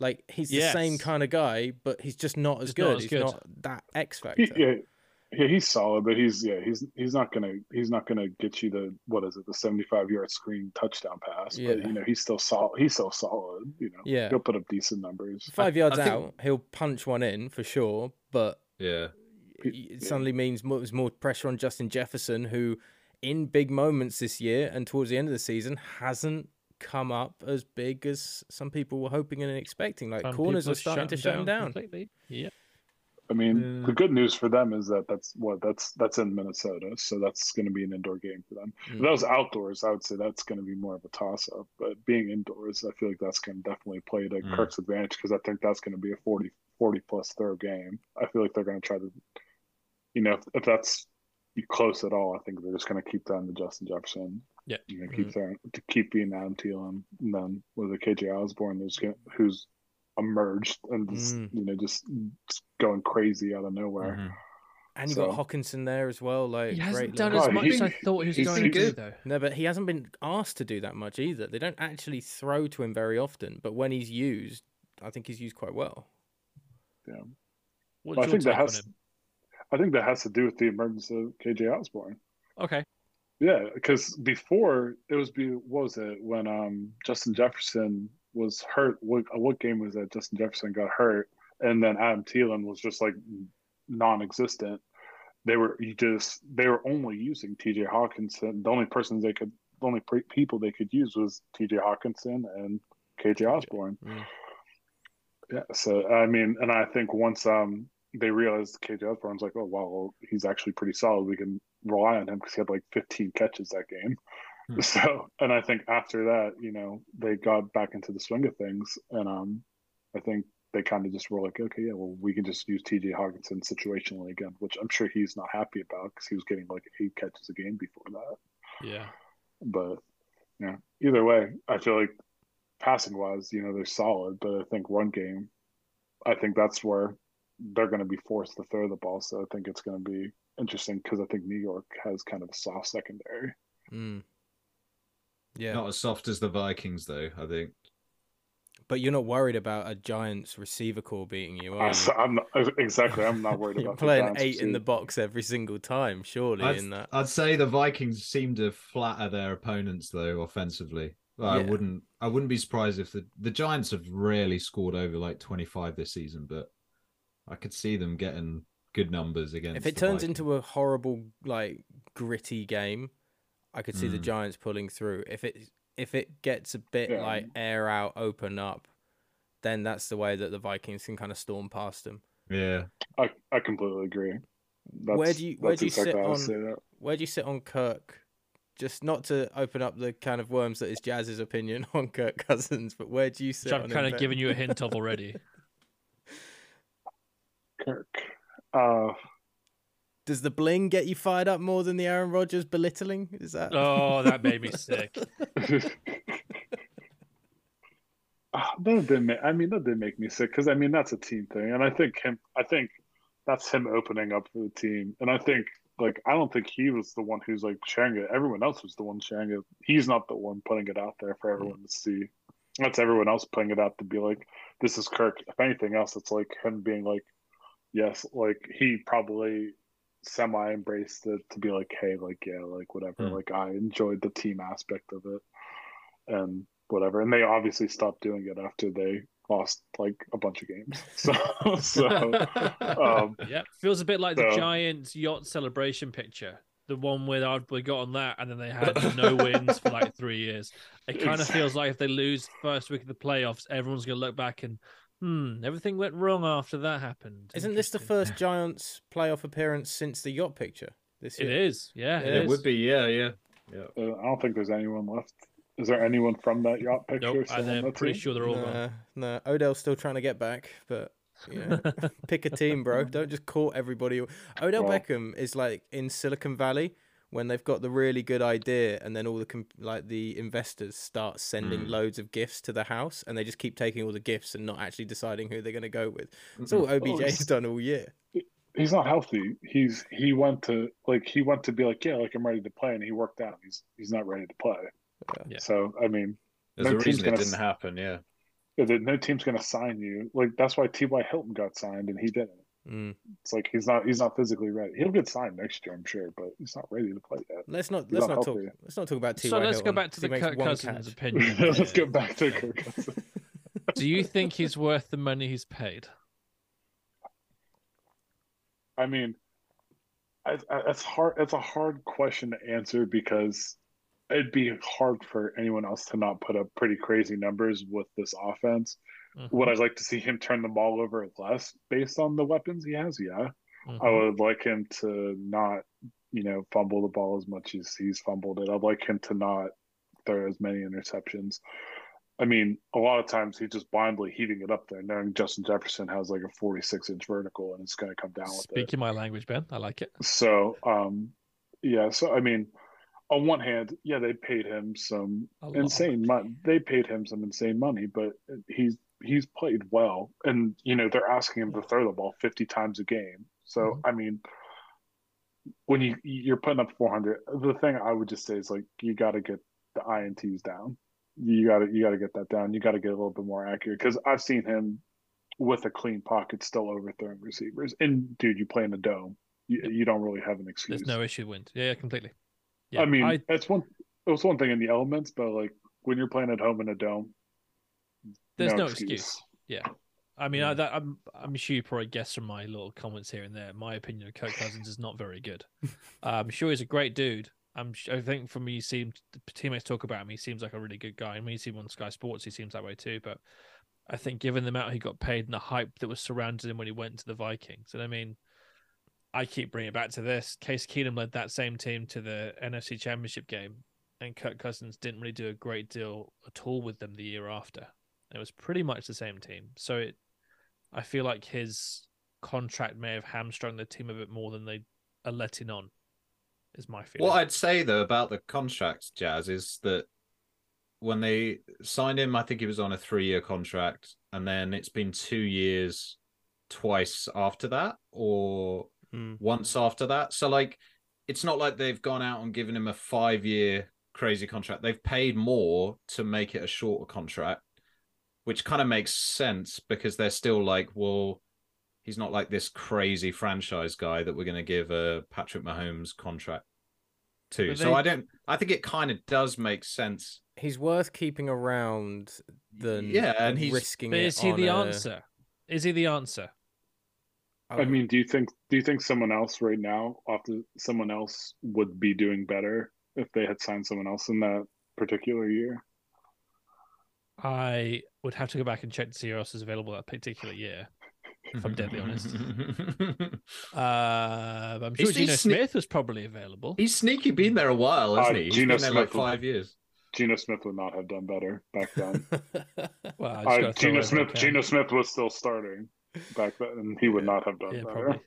Like he's the same kind of guy, but he's just not as Just not good. as he's good. not that X factor. He, yeah, yeah, he's solid, but he's yeah, he's he's not gonna he's not gonna get you the what is it the seventy five yard screen touchdown pass. Yeah. But you know he's still solid. He's still solid. You know, Yeah. he'll put up decent numbers. Five yards I think- out, he'll punch one in for sure, but Yeah. It suddenly means more, there's more pressure on Justin Jefferson, who in big moments this year and towards the end of the season hasn't come up as big as some people were hoping and expecting. Like Some corners people are starting to shut him down. completely. Yeah. I mean, Yeah. the good news for them is that that's what that's that's in Minnesota, so that's going to be an indoor game for them. If Mm. that was outdoors, I would say that's going to be more of a toss up. But being indoors, I feel like that's going to definitely play to Mm. Kirk's advantage because I think that's going to be a 40, 40 plus throw game. I feel like they're going to try to, you know, if, if that's close at all, I think they're just going to keep throwing to Justin Jefferson. Yeah. you know, Mm-hmm. keep throwing to keep being Adam Thielen, and then with a KJ Osborne, who's gonna, who's emerged and just, Mm. you know just, just going crazy out of nowhere. Mhm. And you So- got Hockenson there as well. Like He great hasn't done little- as Oh, much he- as I thought he was he's going been to do, though. No, but he hasn't been asked to do that much either. They don't actually throw to him very often, but when he's used, I think he's used quite well. What's Well, I your think that take on has, him? I think that has to do with the emergence of KJ Osborne. Okay. Yeah, because before it was be what was it when um Justin Jefferson was hurt? What what game was that? Justin Jefferson got hurt, and then Adam Thielen was just like non-existent. They were you just they were only using T.J. Hockenson. The only persons they could, the only pre- people they could use was T.J. Hockenson and KJ Osborne. Mm. Yeah, so I mean, and I think once um they realized KJ Osborne's like, oh wow, well, he's actually pretty solid. We can rely on him because he had like 15 catches that game. So, and I think after that, you know, they got back into the swing of things, and um, I think they kind of just were like, okay, yeah, well, we can just use T.J. Hockenson situationally again, which I'm sure he's not happy about because he was getting like eight catches a game before that. Yeah. But yeah, either way, I feel like passing wise, you know, they're solid, but I think one game, I think that's where they're going to be forced to throw the ball. So I think it's going to be interesting because I think New York has kind of a soft secondary. Mm. Yeah. Not as soft as the Vikings, though, I think. But you're not worried about a Giants receiver core beating you, are you? I, am not, exactly. I'm not worried You're about playing eight in the box every single time, surely. I'd, in that, I'd say the Vikings seem to flatter their opponents though offensively. I Yeah. wouldn't. I wouldn't be surprised if the the Giants have rarely scored over like 25 this season, but I could see them getting good numbers against. if it the turns Vikings. into a horrible, like gritty game, I could see the Mm. Giants pulling through. If it if it gets a bit Yeah. like air out, open up, then that's the way that the Vikings can kind of storm past them. yeah, I, I completely agree. That's, Where do you- where do you sit on- Where do you sit on Kirk? Just not to open up the kind of worms that is Jazz's opinion on Kirk Cousins, but where do you sit? Which I'm on kind him, of Ben? giving you a hint of already. Kirk. Uh, Does the bling get you fired up more than the Aaron Rodgers belittling? Is that? Oh, that made me sick. Ah, that did make, I mean, that did make me sick because I mean that's a team thing, and I think him. I think that's him opening up for the team, and I think like I don't think he was the one who's like sharing it. Everyone else was the one sharing it. He's not the one putting it out there for everyone to see. That's everyone else putting it out to be like, this is Kirk. If anything else, it's like him being like, yes, like he probably semi embraced it to be like, hey, like yeah, like whatever. Hmm. Like I enjoyed the team aspect of it, and whatever. And they obviously stopped doing it after they lost like a bunch of games. So, so um, yeah, feels a bit like the So- Giants yacht celebration picture, the one where we got on that, and then they had no wins for like three years. It kind of feels like if they lose first week of the playoffs, everyone's gonna look back and hmm, everything went wrong after that happened. Isn't this the first Giants playoff appearance since the yacht picture this It year? is, yeah, It it, it is. would be. Yeah, yeah, yeah. uh, I don't think there's anyone left. Is there anyone from that yacht picture? Nope, still and on I'm pretty team? sure they're all gone. No, no. Odell's still trying to get back, but you know, pick a team, bro. Don't just call everybody. Odell Well- Beckham is like in Silicon Valley when they've got the really good idea, and then all the com- like the investors start sending Mm. loads of gifts to the house, and they just keep taking all the gifts and not actually deciding who they're going to go with. That's all OBJ's it's- done all year. He's not healthy. He's he went to like he went to be like yeah like I'm ready to play and he worked out. He's he's not ready to play. Yeah. So I mean, There's No a team's reason it gonna didn't happen. Yeah. yeah, no team's gonna sign you. Like that's why T.Y. Hilton got signed and he didn't. Mm. It's like he's not he's not physically ready. He'll get signed next year, I'm sure, but he's not ready to play yet. Let's not He's let's not not talk healthy. let's not talk about T. So let's go back to the Kirk Cousins opinion. Let's go back to Kirk Cousins. Do you think he's worth the money he's paid? I mean, I, I, it's hard. It's a hard question to answer because it'd be hard for anyone else to not put up pretty crazy numbers with this offense. Mhm, Would I like to see him turn the ball over less based on the weapons he has? Yeah, I mhm. would like him to not, you know, fumble the ball as much as he's fumbled it. I'd like him to not throw as many interceptions. I mean, a lot of times he's just blindly heaving it up there, knowing Justin Jefferson has like a 46 inch vertical and it's going to come down. Speaking my language, Ben. I like it. So, um, yeah. So, I mean, on one hand, yeah, they paid him some insane money. They paid him some insane money, but he's he's played well, and you know they're asking him to throw the ball fifty times a game. So, Mhm. I mean, when you you're putting up four hundred, the thing I would just say is like you got to get the ints down. You got to you got to get that down. You got to get a little bit more accurate because I've seen him with a clean pocket still overthrowing receivers. And dude, you play in a dome. You, you don't really have an excuse. There's no issue with Yeah, yeah, completely. Yeah, I mean, I, it's one. It was one thing in the elements, but like when you're playing at home in a dome, there's no, excuse. excuse. Yeah. I mean, I, that, I'm I'm sure you probably guessed from my little comments here and there. My opinion of Kirk Cousins is not very good. I'm um, sure he's a great dude. I'm I think from me, seemed the teammates talk about him, he seems like a really good guy. And when you see him on Sky Sports, he seems that way too. But I think given the amount he got paid and the hype that was surrounded him when he went to the Vikings, and I mean, I keep bringing it back to this. Case Keenum led that same team to the NFC Championship game, and Kirk Cousins didn't really do a great deal at all with them the year after. It was pretty much the same team. So it, I feel like his contract may have hamstrung the team a bit more than they are letting on. Is my feeling. What I'd say though about the contract, Jazz, is that when they signed him, I think he was on a three-year contract, and then it's been two years, twice after that, or Mm. once after that. So like, it's not like they've gone out and given him a five-year crazy contract. They've paid more to make it a shorter contract, which kind of makes sense because they're still like, well, he's not like this crazy franchise guy that we're going to give a Patrick Mahomes contract to. But so I don't. I think it kind of does make sense. He's worth keeping around than Yeah, and he's- risking but it is he the a- answer? Is he the answer? Oh. I mean, do you think do you think someone else right now, off the, someone else would be doing better if they had signed someone else in that particular year? I would have to go back and check to see who else is available that particular year. If I'm deadly honest. Uh, I'm sure He's- Geno he's sne- Smith was probably available. He's sneaky been there a while, hasn't Uh, he? He's Geno been there like Smith was- five years. Geno Smith would not have done better back then. Well, I just uh, gotta throw Geno whatever I Smith, can. Geno Smith was still starting back then, and he would Yeah. not have done Yeah, better. probably.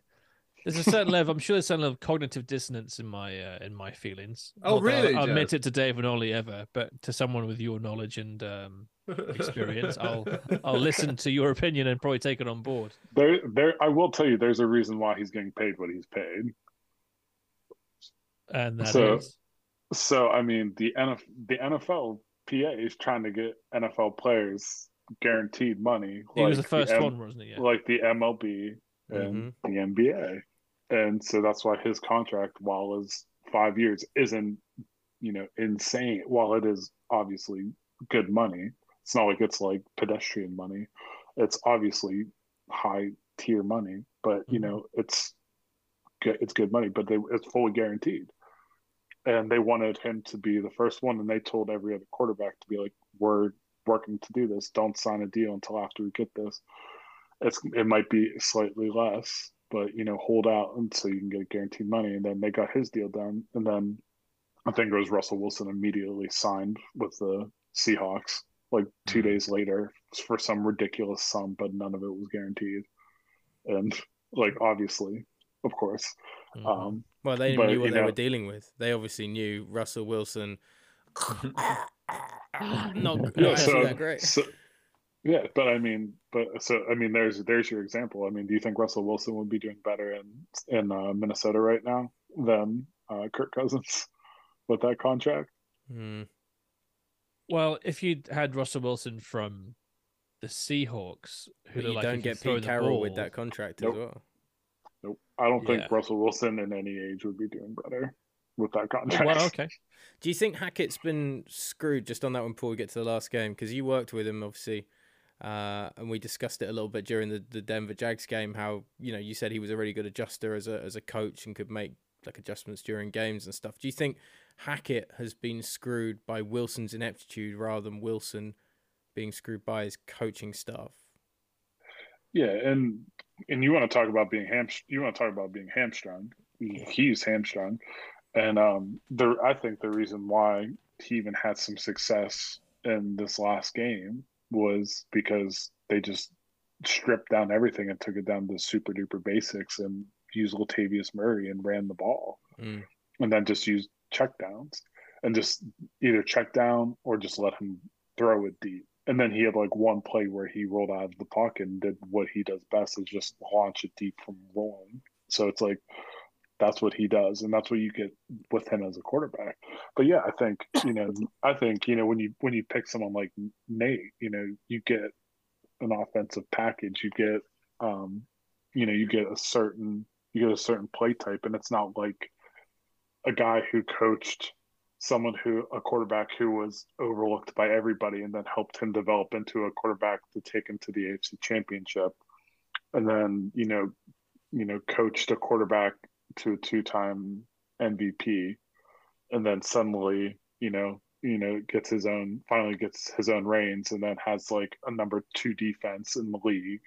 There's a certain level. I'm sure there's a certain level of cognitive dissonance in my uh, in my feelings. Oh, Not really, I'll, I'll admit it to Dave and Ollie ever, but to someone with your knowledge and um, experience, I'll I'll listen to your opinion and probably take it on board. There, there. I will tell you, there's a reason why he's getting paid what he's paid. And that is So- So, I mean, the NF, the NFL PA is trying to get NFL players guaranteed money. he was the like first M- one, wasn't he? Yeah. like the MLB and the NBA. And so that's why his contract, while is five years, isn't, you know, insane. While it is obviously good money, it's not like it's like pedestrian money. It's obviously high tier money, but you mm-hmm. know, it's good. It's good money, but they, it's fully guaranteed. And they wanted him to be the first one, and they told every other quarterback to be like, "We're working to do this. Don't sign a deal until after we get this." it's it might be slightly less, but you know, hold out until you can get guaranteed money. And then they got his deal done, and then I think it was Russell Wilson immediately signed with the Seahawks like 2 days later for some ridiculous sum, but none of it was guaranteed. And like obviously, of course, Mhm. um, Well, they But, knew what they know- were dealing with. They obviously knew Russell Wilson. not not yeah, actually so, that great. so yeah, but I mean, but so I mean, there's there's your example. I mean, do you think Russell Wilson would be doing better in in uh, Minnesota right now than uh, Kirk Cousins with that contract? Hmm. Well, if you'd had Russell Wilson from the Seahawks, who But you like don't get throw Pete the Carroll with that contract Nope. as well. Nope. I don't think Yeah. Russell Wilson in any age would be doing better with that contract. Well, okay. Do you think Hackett's been screwed just on that one before we get to the last game? Because you worked with him, obviously, uh, and we discussed it a little bit during the, the Denver Jags game. How you know you said he was a really good adjuster as a as a coach and could make like adjustments during games and stuff. Do you think Hackett has been screwed by Wilson's ineptitude rather than Wilson being screwed by his coaching staff? Yeah, and and you want to talk about being ham you want to talk about being hamstrung. He's hamstrung. And um the I think the reason why he even had some success in this last game was because they just stripped down everything and took it down to super duper basics and used Latavius Murray and ran the ball. Mm. And then just used check downs and just either check down or just let him throw it deep. And then he had like one play where he rolled out of the pocket and did what he does best is just launch it deep from rolling. So it's like that's what he does, and that's what you get with him as a quarterback. But yeah, I think you know, I think you know when you when you pick someone like Nate, you know, you get an offensive package. You get, um, you know, you get a certain you get a certain play type, and it's not like a guy who coached someone who a quarterback who was overlooked by everybody and then helped him develop into a quarterback to take him to the AFC championship and then you know you know coached a quarterback to a two-time MVP and then suddenly you know you know gets his own finally gets his own reins and then has like a number 2 defense in the league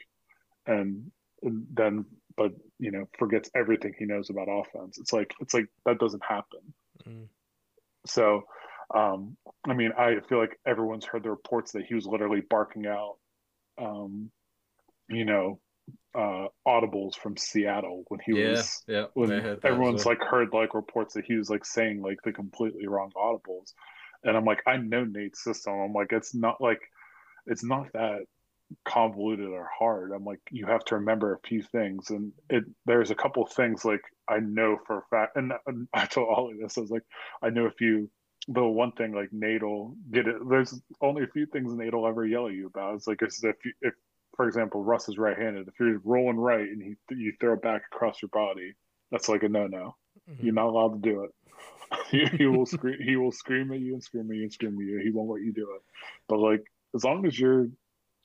and, and then but you know forgets everything he knows about offense it's like it's like that doesn't happen Mm. so Um, I mean, I feel like everyone's heard the reports that he was literally barking out, um, you know, uh, audibles from Seattle when he Yeah, was yeah. when I heard that as everyone's well. like heard like reports that he was like saying like the completely wrong audibles and i'm like i know nate's system i'm like it's not like it's not that convoluted or hard i'm like you have to remember a few things and it there's a couple things like i know for a fact and, and i told ollie this i was like i know a few the one thing like nate will get it there's only a few things nate will ever yell at you about it's like it's if you, if for example russ is right-handed if you're rolling right and he, you throw it back across your body that's like a no-no Mm-hmm. you're not allowed to do it. he, he will scream. He will scream at you and scream at you and scream at you. He won't let you do it. But like, as long as you're,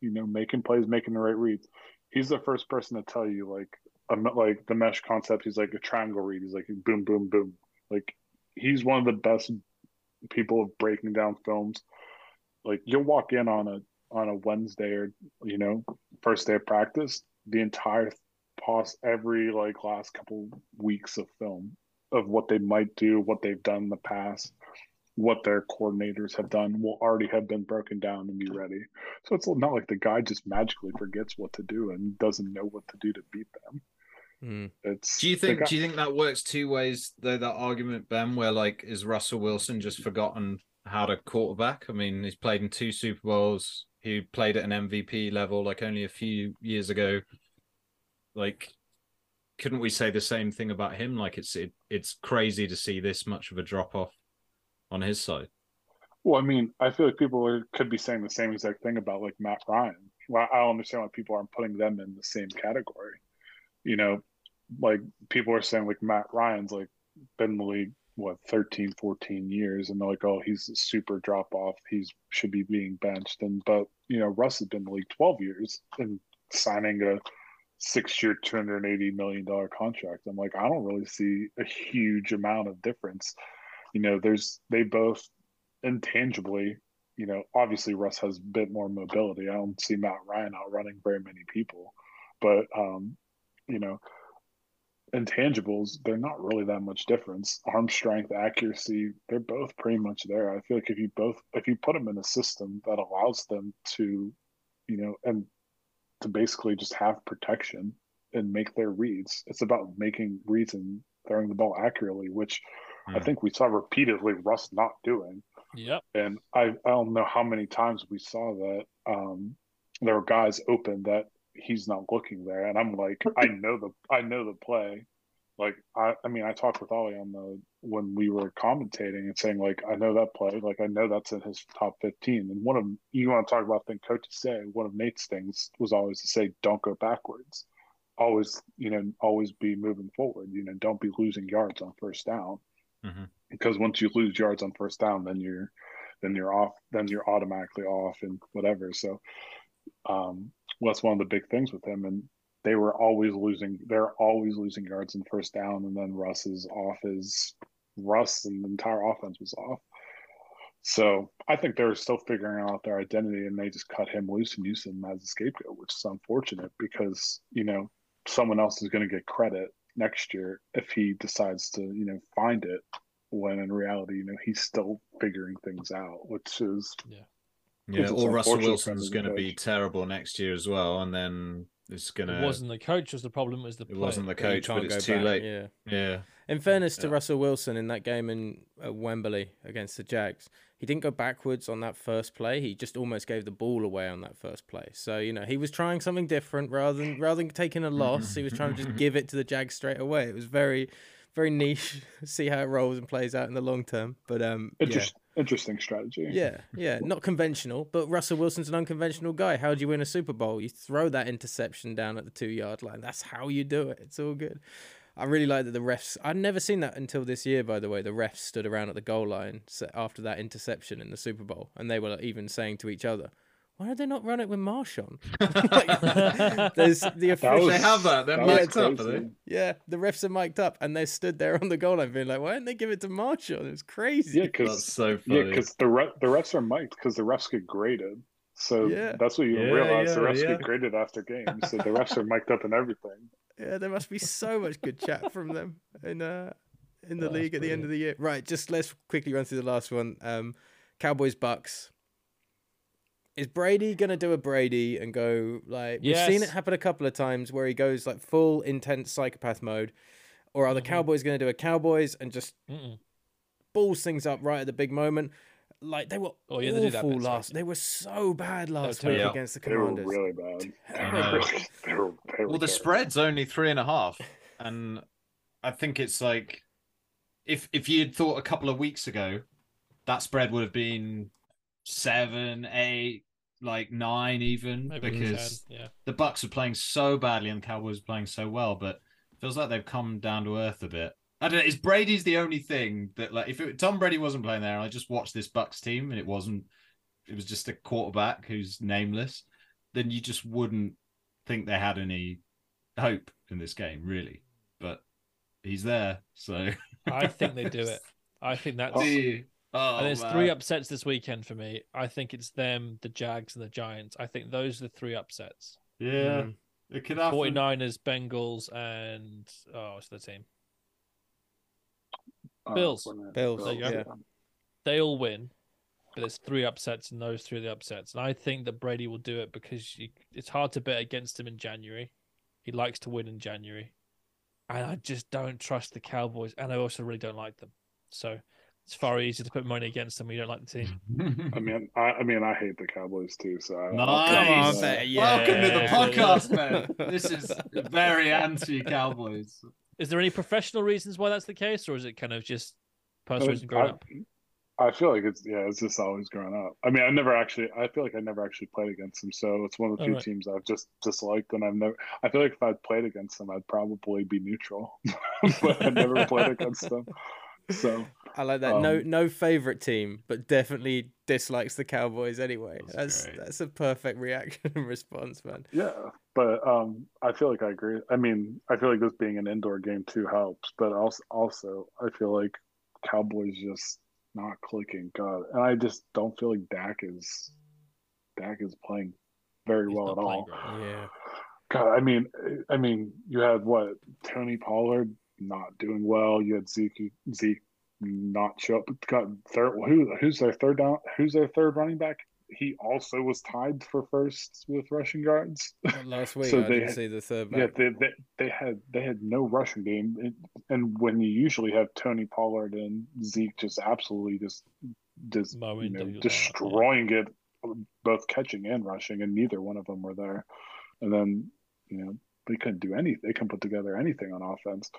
you know, making plays, making the right reads, he's the first person to tell you like, um, like the mesh concept. He's like a triangle read. He's like boom, boom, boom. Like, he's one of the best people of breaking down films. Like, you'll walk in on a on a Wednesday or you know first day of practice, the entire pause every like last couple weeks of film of what they might do, what they've done in the past, what their coordinators have done will already have been broken down and be ready. So it's not like the guy just magically forgets what to do and doesn't know what to do to beat them. Mm. It's Do you think? guy- Do you think that works two ways though? That argument, Ben, where like is Russell Wilson just forgotten how to quarterback? I mean, he's played in two Super Bowls. He played at an MVP level like only a few years ago. Like, couldn't we say the same thing about him? Like, it's it, it's crazy to see this much of a drop off on his side. Well, I mean, I feel like people could be saying the same exact thing about like Matt Ryan. Well, I don't understand why people aren't putting them in the same category. You know, like people are saying like Matt Ryan's like been in the league what 13 14 years and they're like oh he's a super drop off he's should be being benched. And but you know russ has been in the league 12 years and signing a six year 280 million dollar contract. I'm like i don't really see a huge amount of difference. You know there's they both intangibly you know obviously russ has a bit more mobility. I don't see matt ryan outrunning very many people but um you know intangibles, they're not really that much difference. Arm strength, accuracy, they're both pretty much there. I feel like if you both if you put them in a system that allows them to, you know, and to basically just have protection and make their reads, it's about making reads and throwing the ball accurately, which I Hmm. think we saw repeatedly Russ not doing. Yep. And I, I don't know how many times we saw that um, there were guys open that he's not looking there. And I'm like, I know the I know the play. Like I, I mean I talked with Ollie on the when we were commentating and saying like I know that play, like I know that's in his top fifteen. And one of you want to talk about things coaches say, one of Nate's things was always to say, Don't go backwards. Always, you know, always be moving forward. You know, don't be losing yards on first down. Mhm. Because once you lose yards on first down, then you're then you're off then you're automatically off and whatever so um well, that's one of the big things with him and they were always losing they're always losing yards in first down and then russ is off his russ and the entire offense was off. So i think they're still figuring out their identity and they just cut him loose and use him as a scapegoat which is unfortunate because you know someone else is going to get credit next year if he decides to you know find it when in reality you know he's still figuring things out which is Yeah, It's or Russell unfortunate for him Wilson's going to be terrible next year as well, and then it's going It to. wasn't the coach was the problem. It was the It play. wasn't the coach, but it's too back, late. Yeah. Yeah, In fairness to Yeah. Russell Wilson in that game in Wembley against the Jags, he didn't go backwards on that first play. He just almost gave the ball away on that first play. So you know he was trying something different rather than rather than taking a loss. He was trying to just give it to the Jags straight away. It was very very niche. See how it rolls and plays out in the long term. But um, yeah. interest, interesting strategy Yeah, yeah, not conventional, but Russell Wilson's an unconventional guy. How do you win a Super Bowl? You throw that interception down at the two yard line. That's how you do it. It's all good. I really like that the refs. I'd never seen that until this year, by the way. The refs stood around at the goal line after that interception in the Super Bowl, and they were even saying to each other, "Why did they not run it with Marshawn?" Like, there's the official. they have that. They're that mic'd up, are they? yeah, the refs are mic'd up, and they stood there on the goal line, being like, "Why didn't they give it to Marshawn?" It was crazy. yeah because so yeah because the re- the refs are mic'd because the refs get graded so Yeah. that's what you Yeah, realize the refs yeah. get graded after games so the refs are mic'd up and everything Yeah, there must be so much good chat from them. And uh, in the Oh, league at the end of the year. Right, just let's quickly run through the last one. Um, Cowboys Bucs. Is Brady gonna do a Brady and go like we've seen it happen a couple of times where he goes like full intense psychopath mode, or are the Mhm. Cowboys gonna do a Cowboys and just Mm-mm. balls things up right at the big moment? Like they were Oh, yeah, they that awful bit, sorry. last. They were so bad last terrible. week Yeah. against the Commanders. They were really bad. I know. Really, they were, they were Well, the terrible. spread's only three and a half, and I think it's like if if you'd thought a couple of weeks ago that spread would have been seven, eight, like nine, even Maybe because yeah. the Bucs are playing so badly and the Cowboys are playing so well, but it feels like they've come down to earth a bit. I don't know. Is Brady's the only thing that like if it, Tom Brady wasn't playing there and I just watched this Bucs team and it wasn't, it was just a quarterback who's nameless, then you just wouldn't think they had any hope in this game, really. But he's there, so I think they do it. I think that's. Do? Oh, and there's man. three upsets this weekend for me. I think it's them, the Jags, and the Giants. I think those are the three upsets. Yeah, Mm. it could happen. 49ers, Bengals, and oh, what's the team? Uh, Bills. Bills, there you go. yeah. They all win, but there's three upsets, and those three are the upsets. And I think that Brady will do it because you, it's hard to bet against him in January. He likes to win in January, and I just don't trust the Cowboys, and I also really don't like them. So it's far easier to put money against them when you don't like the team. I mean, I, I mean, I hate the Cowboys too. So I, Nice. Come on, Ben, Welcome to the podcast, man. This is very anti-Cowboys. Is there any professional reasons why that's the case, or is it kind of just I, personal uh, reasons growing I, up? I feel like it's yeah, it's just always growing up. I mean, I never actually. I feel like I never actually played against them, so it's one of the few right. teams I've just disliked, and I've never. I feel like if I'd played against them, I'd probably be neutral, but I never played against them. So I like that. no, Um, no favorite team, but definitely dislikes the Cowboys anyway. That's That's that's a perfect reaction and response, man. yeah, but um, I feel like I agree. I mean, I feel like this being an indoor game too helps, but also, also, I feel like Cowboys just not clicking. God, and I just don't feel like Dak is Dak is playing very He's well at playing all. great. Yeah. God, I mean, I mean, you had what Tony Pollard not doing well. You had Zeke Zeke not show up. Got third. Who who's their third down? Who's their third running back? He also was tied for first with rushing yards. Last week, So I they didn't had- see the third Yeah, they, they they had they had no rushing game, and, and when you usually have Tony Pollard and Zeke just absolutely just just you know people down, yeah. destroying it, both catching and rushing, and neither one of them were there. And then you know they couldn't do anything; they couldn't put together anything on offense.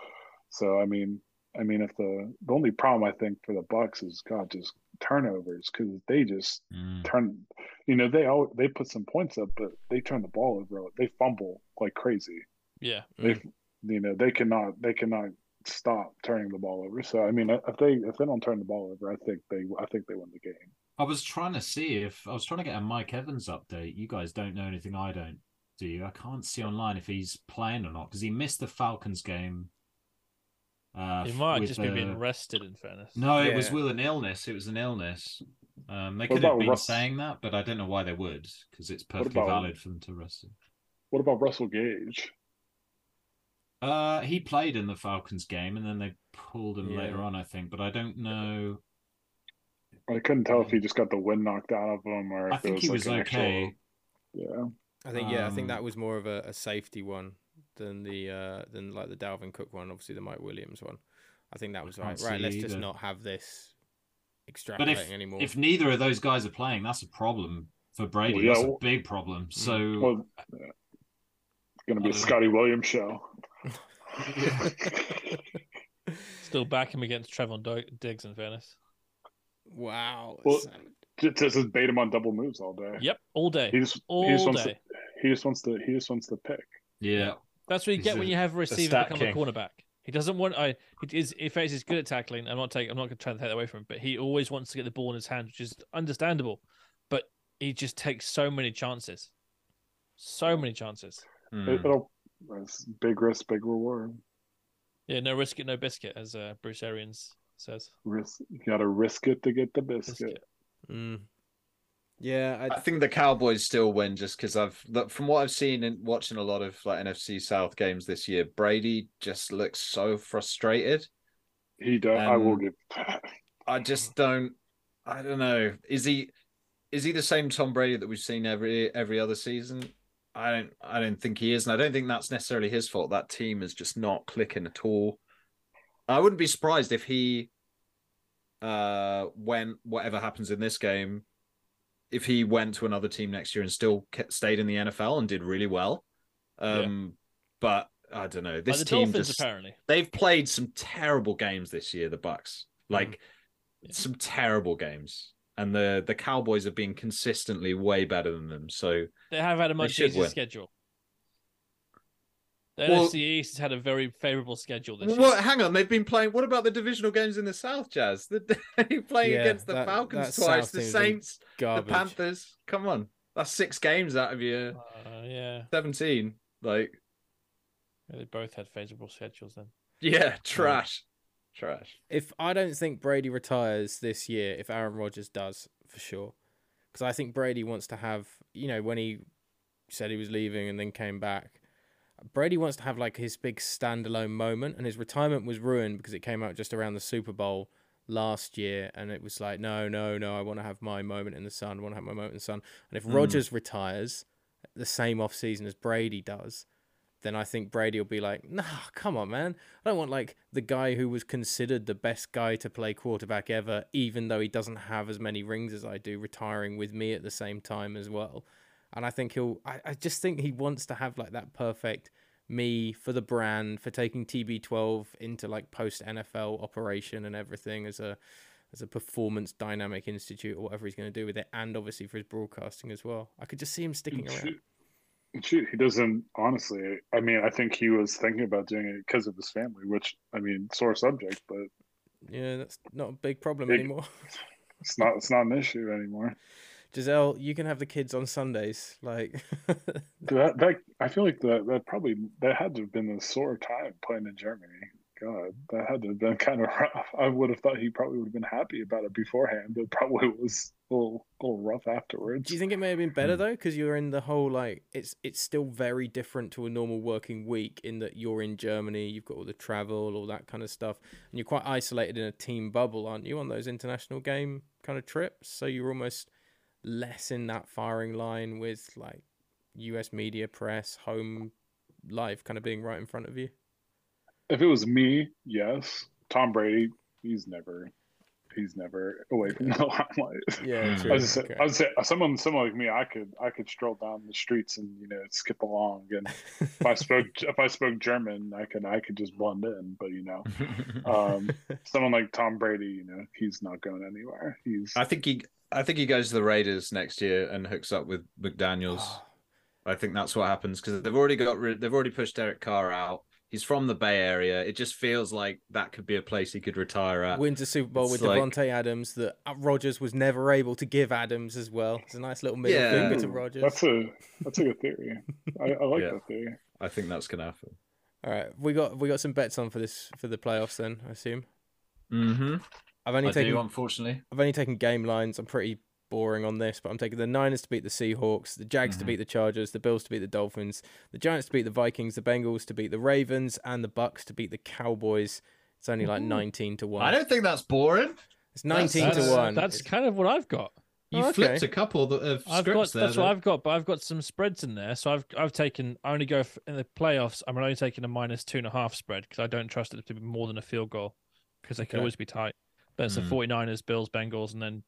So I mean, I mean, if the the only problem I think for the Bucs is God just turnovers because they just Mm. turn you know they all they put some points up but they turn the ball over they fumble like crazy Yeah, they you know they cannot they cannot stop turning the ball over so i mean if they if they don't turn the ball over i think they i think they win the game I was trying to see if I was trying to get a Mike Evans update. You guys don't know anything I don't, do you? I can't see online if he's playing or not because he missed the Falcons game. Uh, he might with just be being the- rested. In fairness, No, it was Yeah. with an illness. It was an illness. Um, they What could have been Russ- saying that, but I don't know why they would because it's perfectly about- valid for them to rest him. what about russell gage Uh, he played in the Falcons game and then they pulled him Yeah. later on, I think, but I don't know. i couldn't tell if he just got the wind knocked out of him or I if think it was he was an okay. actual, yeah I think yeah, I think that Um, was more of a, a safety one than the uh than like the Dalvin Cook one, obviously the Mike Williams one. I think that was right. Right, let's just not have this But extrapolating if anymore. if neither of those guys are playing, that's a problem for Brady. Well, yeah, that's a big problem. So well yeah. it's gonna be I a scotty williams show still back him against Trevon Do- Diggs. In fairness, wow. Well, just, just bait him on double moves all day yep, all day, he just he all just wants day. to he just wants to he just wants to pick yeah, That's what you get a- when you have a receiver stat become a cornerback. He doesn't want. I. He is. In fact, he's good at tackling. I'm not taking. I'm not going to try to take that away from him. But he always wants to get the ball in his hand, which is understandable. But he just takes so many chances. So many chances. Hmm. It, will it's big risk, big reward. Yeah, no risk it, no biscuit, as uh, Bruce Arians says. Risk, you got to risk it to get the biscuit. Biscuit. Mm. Yeah, I I, think the Cowboys still win just because I've look, from what I've seen and watching a lot of like NFC South games this year. Brady just looks so frustrated. He does. I will give. I just don't. I don't know. Is he? Is he the same Tom Brady that we've seen every every other season? I don't. I don't think he is, and I don't think that's necessarily his fault. That team is just not clicking at all. I wouldn't be surprised if he, uh, when whatever happens in this game, if he went to another team next year and still kept, stayed in the NFL and did really well. Um, but I don't know. This team Dolphins, just apparently. they've played some terrible games this year. The Bucs, like Yeah. some terrible games, and the the Cowboys have been consistently way better than them. So They have had a much easier win. schedule. The Well- NFC East has had a very favorable schedule this year. what? Hang on, they've been playing. What about the divisional games in the South, Jazz? They're playing Yeah, against the that- Falcons that twice, the Saints, the Panthers. Come on, that's six games out of your Uh, yeah. seventeen. Like, Yeah, They both had favorable schedules then. yeah, trash, trash. If I don't think Brady retires this year, if Aaron Rodgers does, for sure, because I think Brady wants to have, you know, when he said he was leaving and then came back, Brady wants to have like his big standalone moment, and his retirement was ruined because it came out just around the Super Bowl last year, and it was like, no, no, no, I want to have my moment in the sun, I want to have my moment in the sun. And if Mm. Rodgers retires the same off season as Brady does, then I think Brady will be like, nah, come on, man. I don't want like the guy who was considered the best guy to play quarterback ever, even though he doesn't have as many rings as I do, retiring with me at the same time as well. And I think he'll, I, I just think he wants to have like that perfect me for the brand, for taking TB12 into like post NFL operation and everything as a, as a performance dynamic institute or whatever he's going to do with it, and obviously for his broadcasting as well. I could just see him sticking around. Shoot, he doesn't. Honestly, I mean, I think he was thinking about doing it because of his family, which I mean, sore subject, but Yeah, that's not a big problem Big- anymore. it's not. It's not an issue anymore. Gisele, you can have the kids on Sundays. Like, That, that I feel like that that probably that had to have been a sore time playing in Germany. God, that had to have been kind of rough. I would have thought he probably would have been happy about it beforehand, but probably was a little, a little rough afterwards. do you think it may have been better though? Because you're in the whole like, it's it's still very different to a normal working week in that you're in Germany, you've got all the travel, all that kind of stuff, and you're quite isolated in a team bubble, aren't you, on those international game kind of trips? So you're almost less in that firing line with like U.S. media, press, home life, kind of being right in front of you. If it was me, yes. Tom Brady, he's never, he's never away from the limelight. Yeah, Mm. true. I was, okay. I would say someone someone like me, I could I could stroll down the streets and you know skip along, and if I spoke if I spoke German, I could I could just blend in. But you know, um, someone like Tom Brady, you know, he's not going anywhere. He's I think he. I think he goes to the Raiders next year and hooks up with McDaniels. I think that's what happens because they've already got rid. They've already pushed Derek Carr out. He's from the Bay Area. It just feels like that could be a place he could retire at. wins a Super Bowl It's with like- Davante Adams that uh, Rodgers was never able to give Adams as well. It's a nice little middle Yeah. finger to Rodgers. That's a that's a good theory. I, I like Yeah. that theory. I think that's gonna happen. All right, we got we got some bets on for this for the playoffs. Then I assume Mm-hmm. I've only I taken do, unfortunately. I've only taken game lines. I'm pretty boring on this, but I'm taking the Niners to beat the Seahawks, the Jags to Mhm. beat the Chargers, the Bills to beat the Dolphins, the Giants to beat the Vikings, the Bengals to beat the Ravens, and the Bucs to beat the Cowboys. It's only like 19 to one. I don't think that's boring. It's 19 That's, to one. that's It's- kind of what I've got. You Oh, okay. flipped a couple of of I've scripts got there. that's what I've got, but I've got some spreads in there. So I've I've taken I only go f in the playoffs. I'm only taking a minus two and a half spread because I don't trust it to be more than a field goal because they can Okay. always be tight. But it's Mm. the 49ers, Bills, Bengals, and then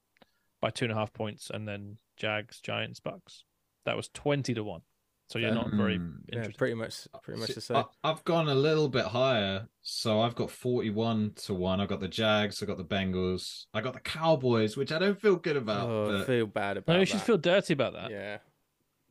by two and a half points, and then Jags, Giants, Bucs. That was twenty to one. So you're Fair. not very Mm. yeah, pretty much pretty much See, the same. I, I've gone a little bit higher, so I've got forty-one to one. I've got the Jags, I've got the Bengals, I got the Cowboys, which I don't feel good about. oh, I feel bad about No, you that. should feel dirty about that. Yeah.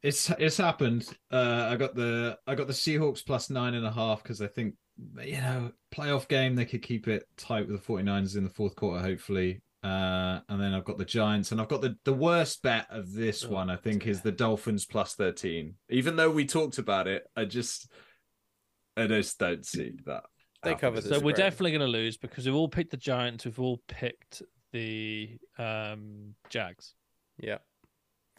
it's it's happened. Uh, I got the I got the Seahawks plus nine and a half because I think you know playoff game they could keep it tight with the 49ers in the fourth quarter, hopefully. Uh, and then I've got the Giants, and I've got the the worst bet of this Oh, one. I think is the Dolphins plus 13. Even though we talked about it, I just I just don't see that. They happening. cover the So we're spread. definitely going to lose because we've all picked the Giants. We've all picked the um, Jags. Yeah.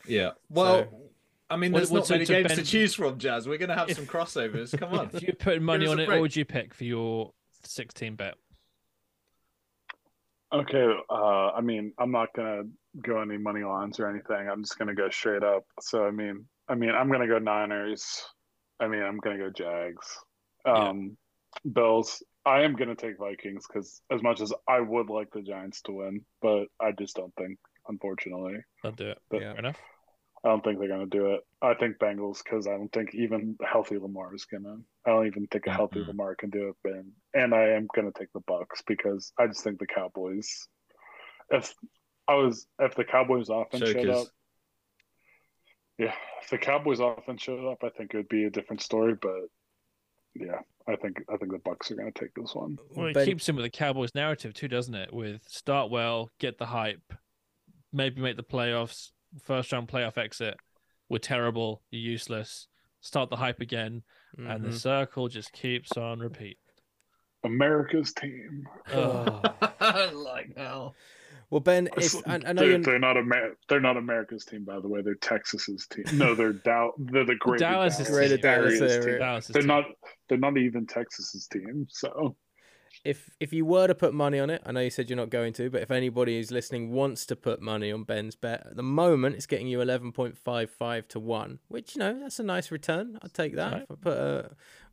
Yeah. Well, So- I mean, What- there's what's not many games Ben- to choose from, Jazz. We're going to have If- some crossovers. Come on. If you're putting money on it, what would you pick for your 16 bet? Okay, uh, I mean, I'm not gonna go any money lines or anything. I'm just gonna go straight up. So I mean, I mean, I'm gonna go Niners. I mean, I'm gonna go Jags. Um, Bills. I am gonna take Vikings because as much as I would like the Giants to win, but I just don't think, unfortunately, I'll do it. But- Yeah. Fair enough. I don't think they're gonna do it. I think Bengals because I don't think even healthy Lamar is gonna. I don't even think a healthy Mhm. Lamar can do it. Ben, and I am gonna take the Bucs because I just think the Cowboys. If I was, if the Cowboys offense showed up, yeah, if the Cowboys offense showed up, I think it would be a different story. But yeah, I think I think the Bucs are gonna take this one. Well, it Ben- keeps in with the Cowboys narrative too, doesn't it? With start well, get the hype, maybe make the playoffs, first round playoff exit. We're terrible, you're useless. Start the hype again, and the Mhm. circle just keeps on repeat. America's team. Oh, like hell. Well, Ben, if I, I know they're, they're not Amer- they're not America's team, by the way. They're Texas's team. No, they're Dow. They're the Greater Dallas Dallas, is Greater Dallas area's area. team. Dallas is They're team. not. They're not even Texas's team. So if if you were to put money on it, I know you said you're not going to, but if anybody who's listening wants to put money on Ben's bet, at the moment it's getting you eleven point five five to one, which you know that's a nice return. I'd take that. Right. If I put a,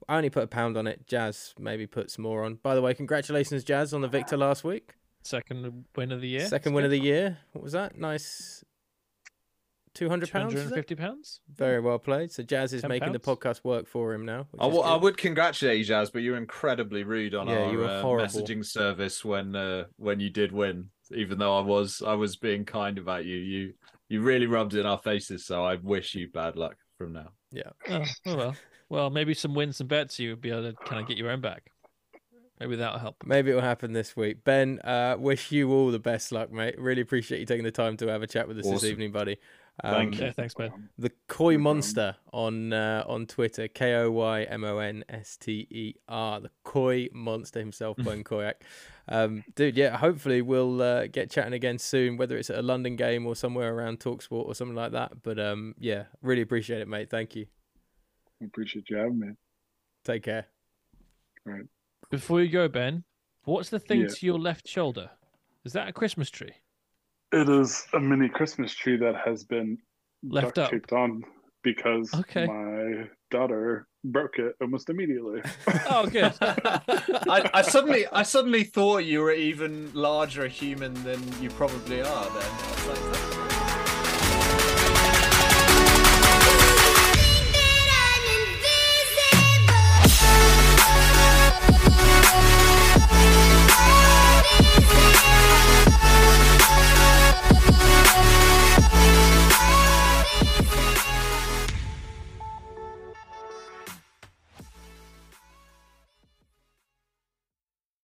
I only put a pound on it. Jazz maybe put some more on. By the way, congratulations, Jazz, on the victor last week. Second win of the year. Second win of the year. What was that? Nice. Two hundred Two pounds. hundred was and it? fifty pounds. Very well played. So Jazz is 10 making the podcast work for him now. which I, is w- I good. would congratulate you, Jazz, but you're incredibly rude on Yeah, our you were uh, messaging service when uh, when you did win. Even though I was I was being kind about you, you you really rubbed it in our faces. So I wish you bad luck from now. Oh, oh well. Well, maybe some wins and bets you would be able to kind of get your own back. Maybe that'll help. Maybe it will happen this week. Ben, uh, wish you all the best luck, mate. Really appreciate you taking the time to have a chat with us this evening, buddy. Um, Thank Yeah, thanks, Ben. The Koi Monster on uh, on Twitter, K O Y M O N S T E R, the Koi Monster himself, Ben Koyack. Um, dude, yeah, hopefully we'll uh, get chatting again soon, whether it's at a London game or somewhere around Talksport or something like that. But um, yeah, really appreciate it, mate. Thank you. I appreciate you having me. Take care. Right. Before you go, Ben, what's the thing Yeah. to your left shoulder? Is that a Christmas tree? It is a mini Christmas tree that has been Left duct up. taped on because Okay. my daughter broke it almost immediately. Oh, good. I, I suddenly I suddenly thought you were even larger a human than you probably are. Then I was like,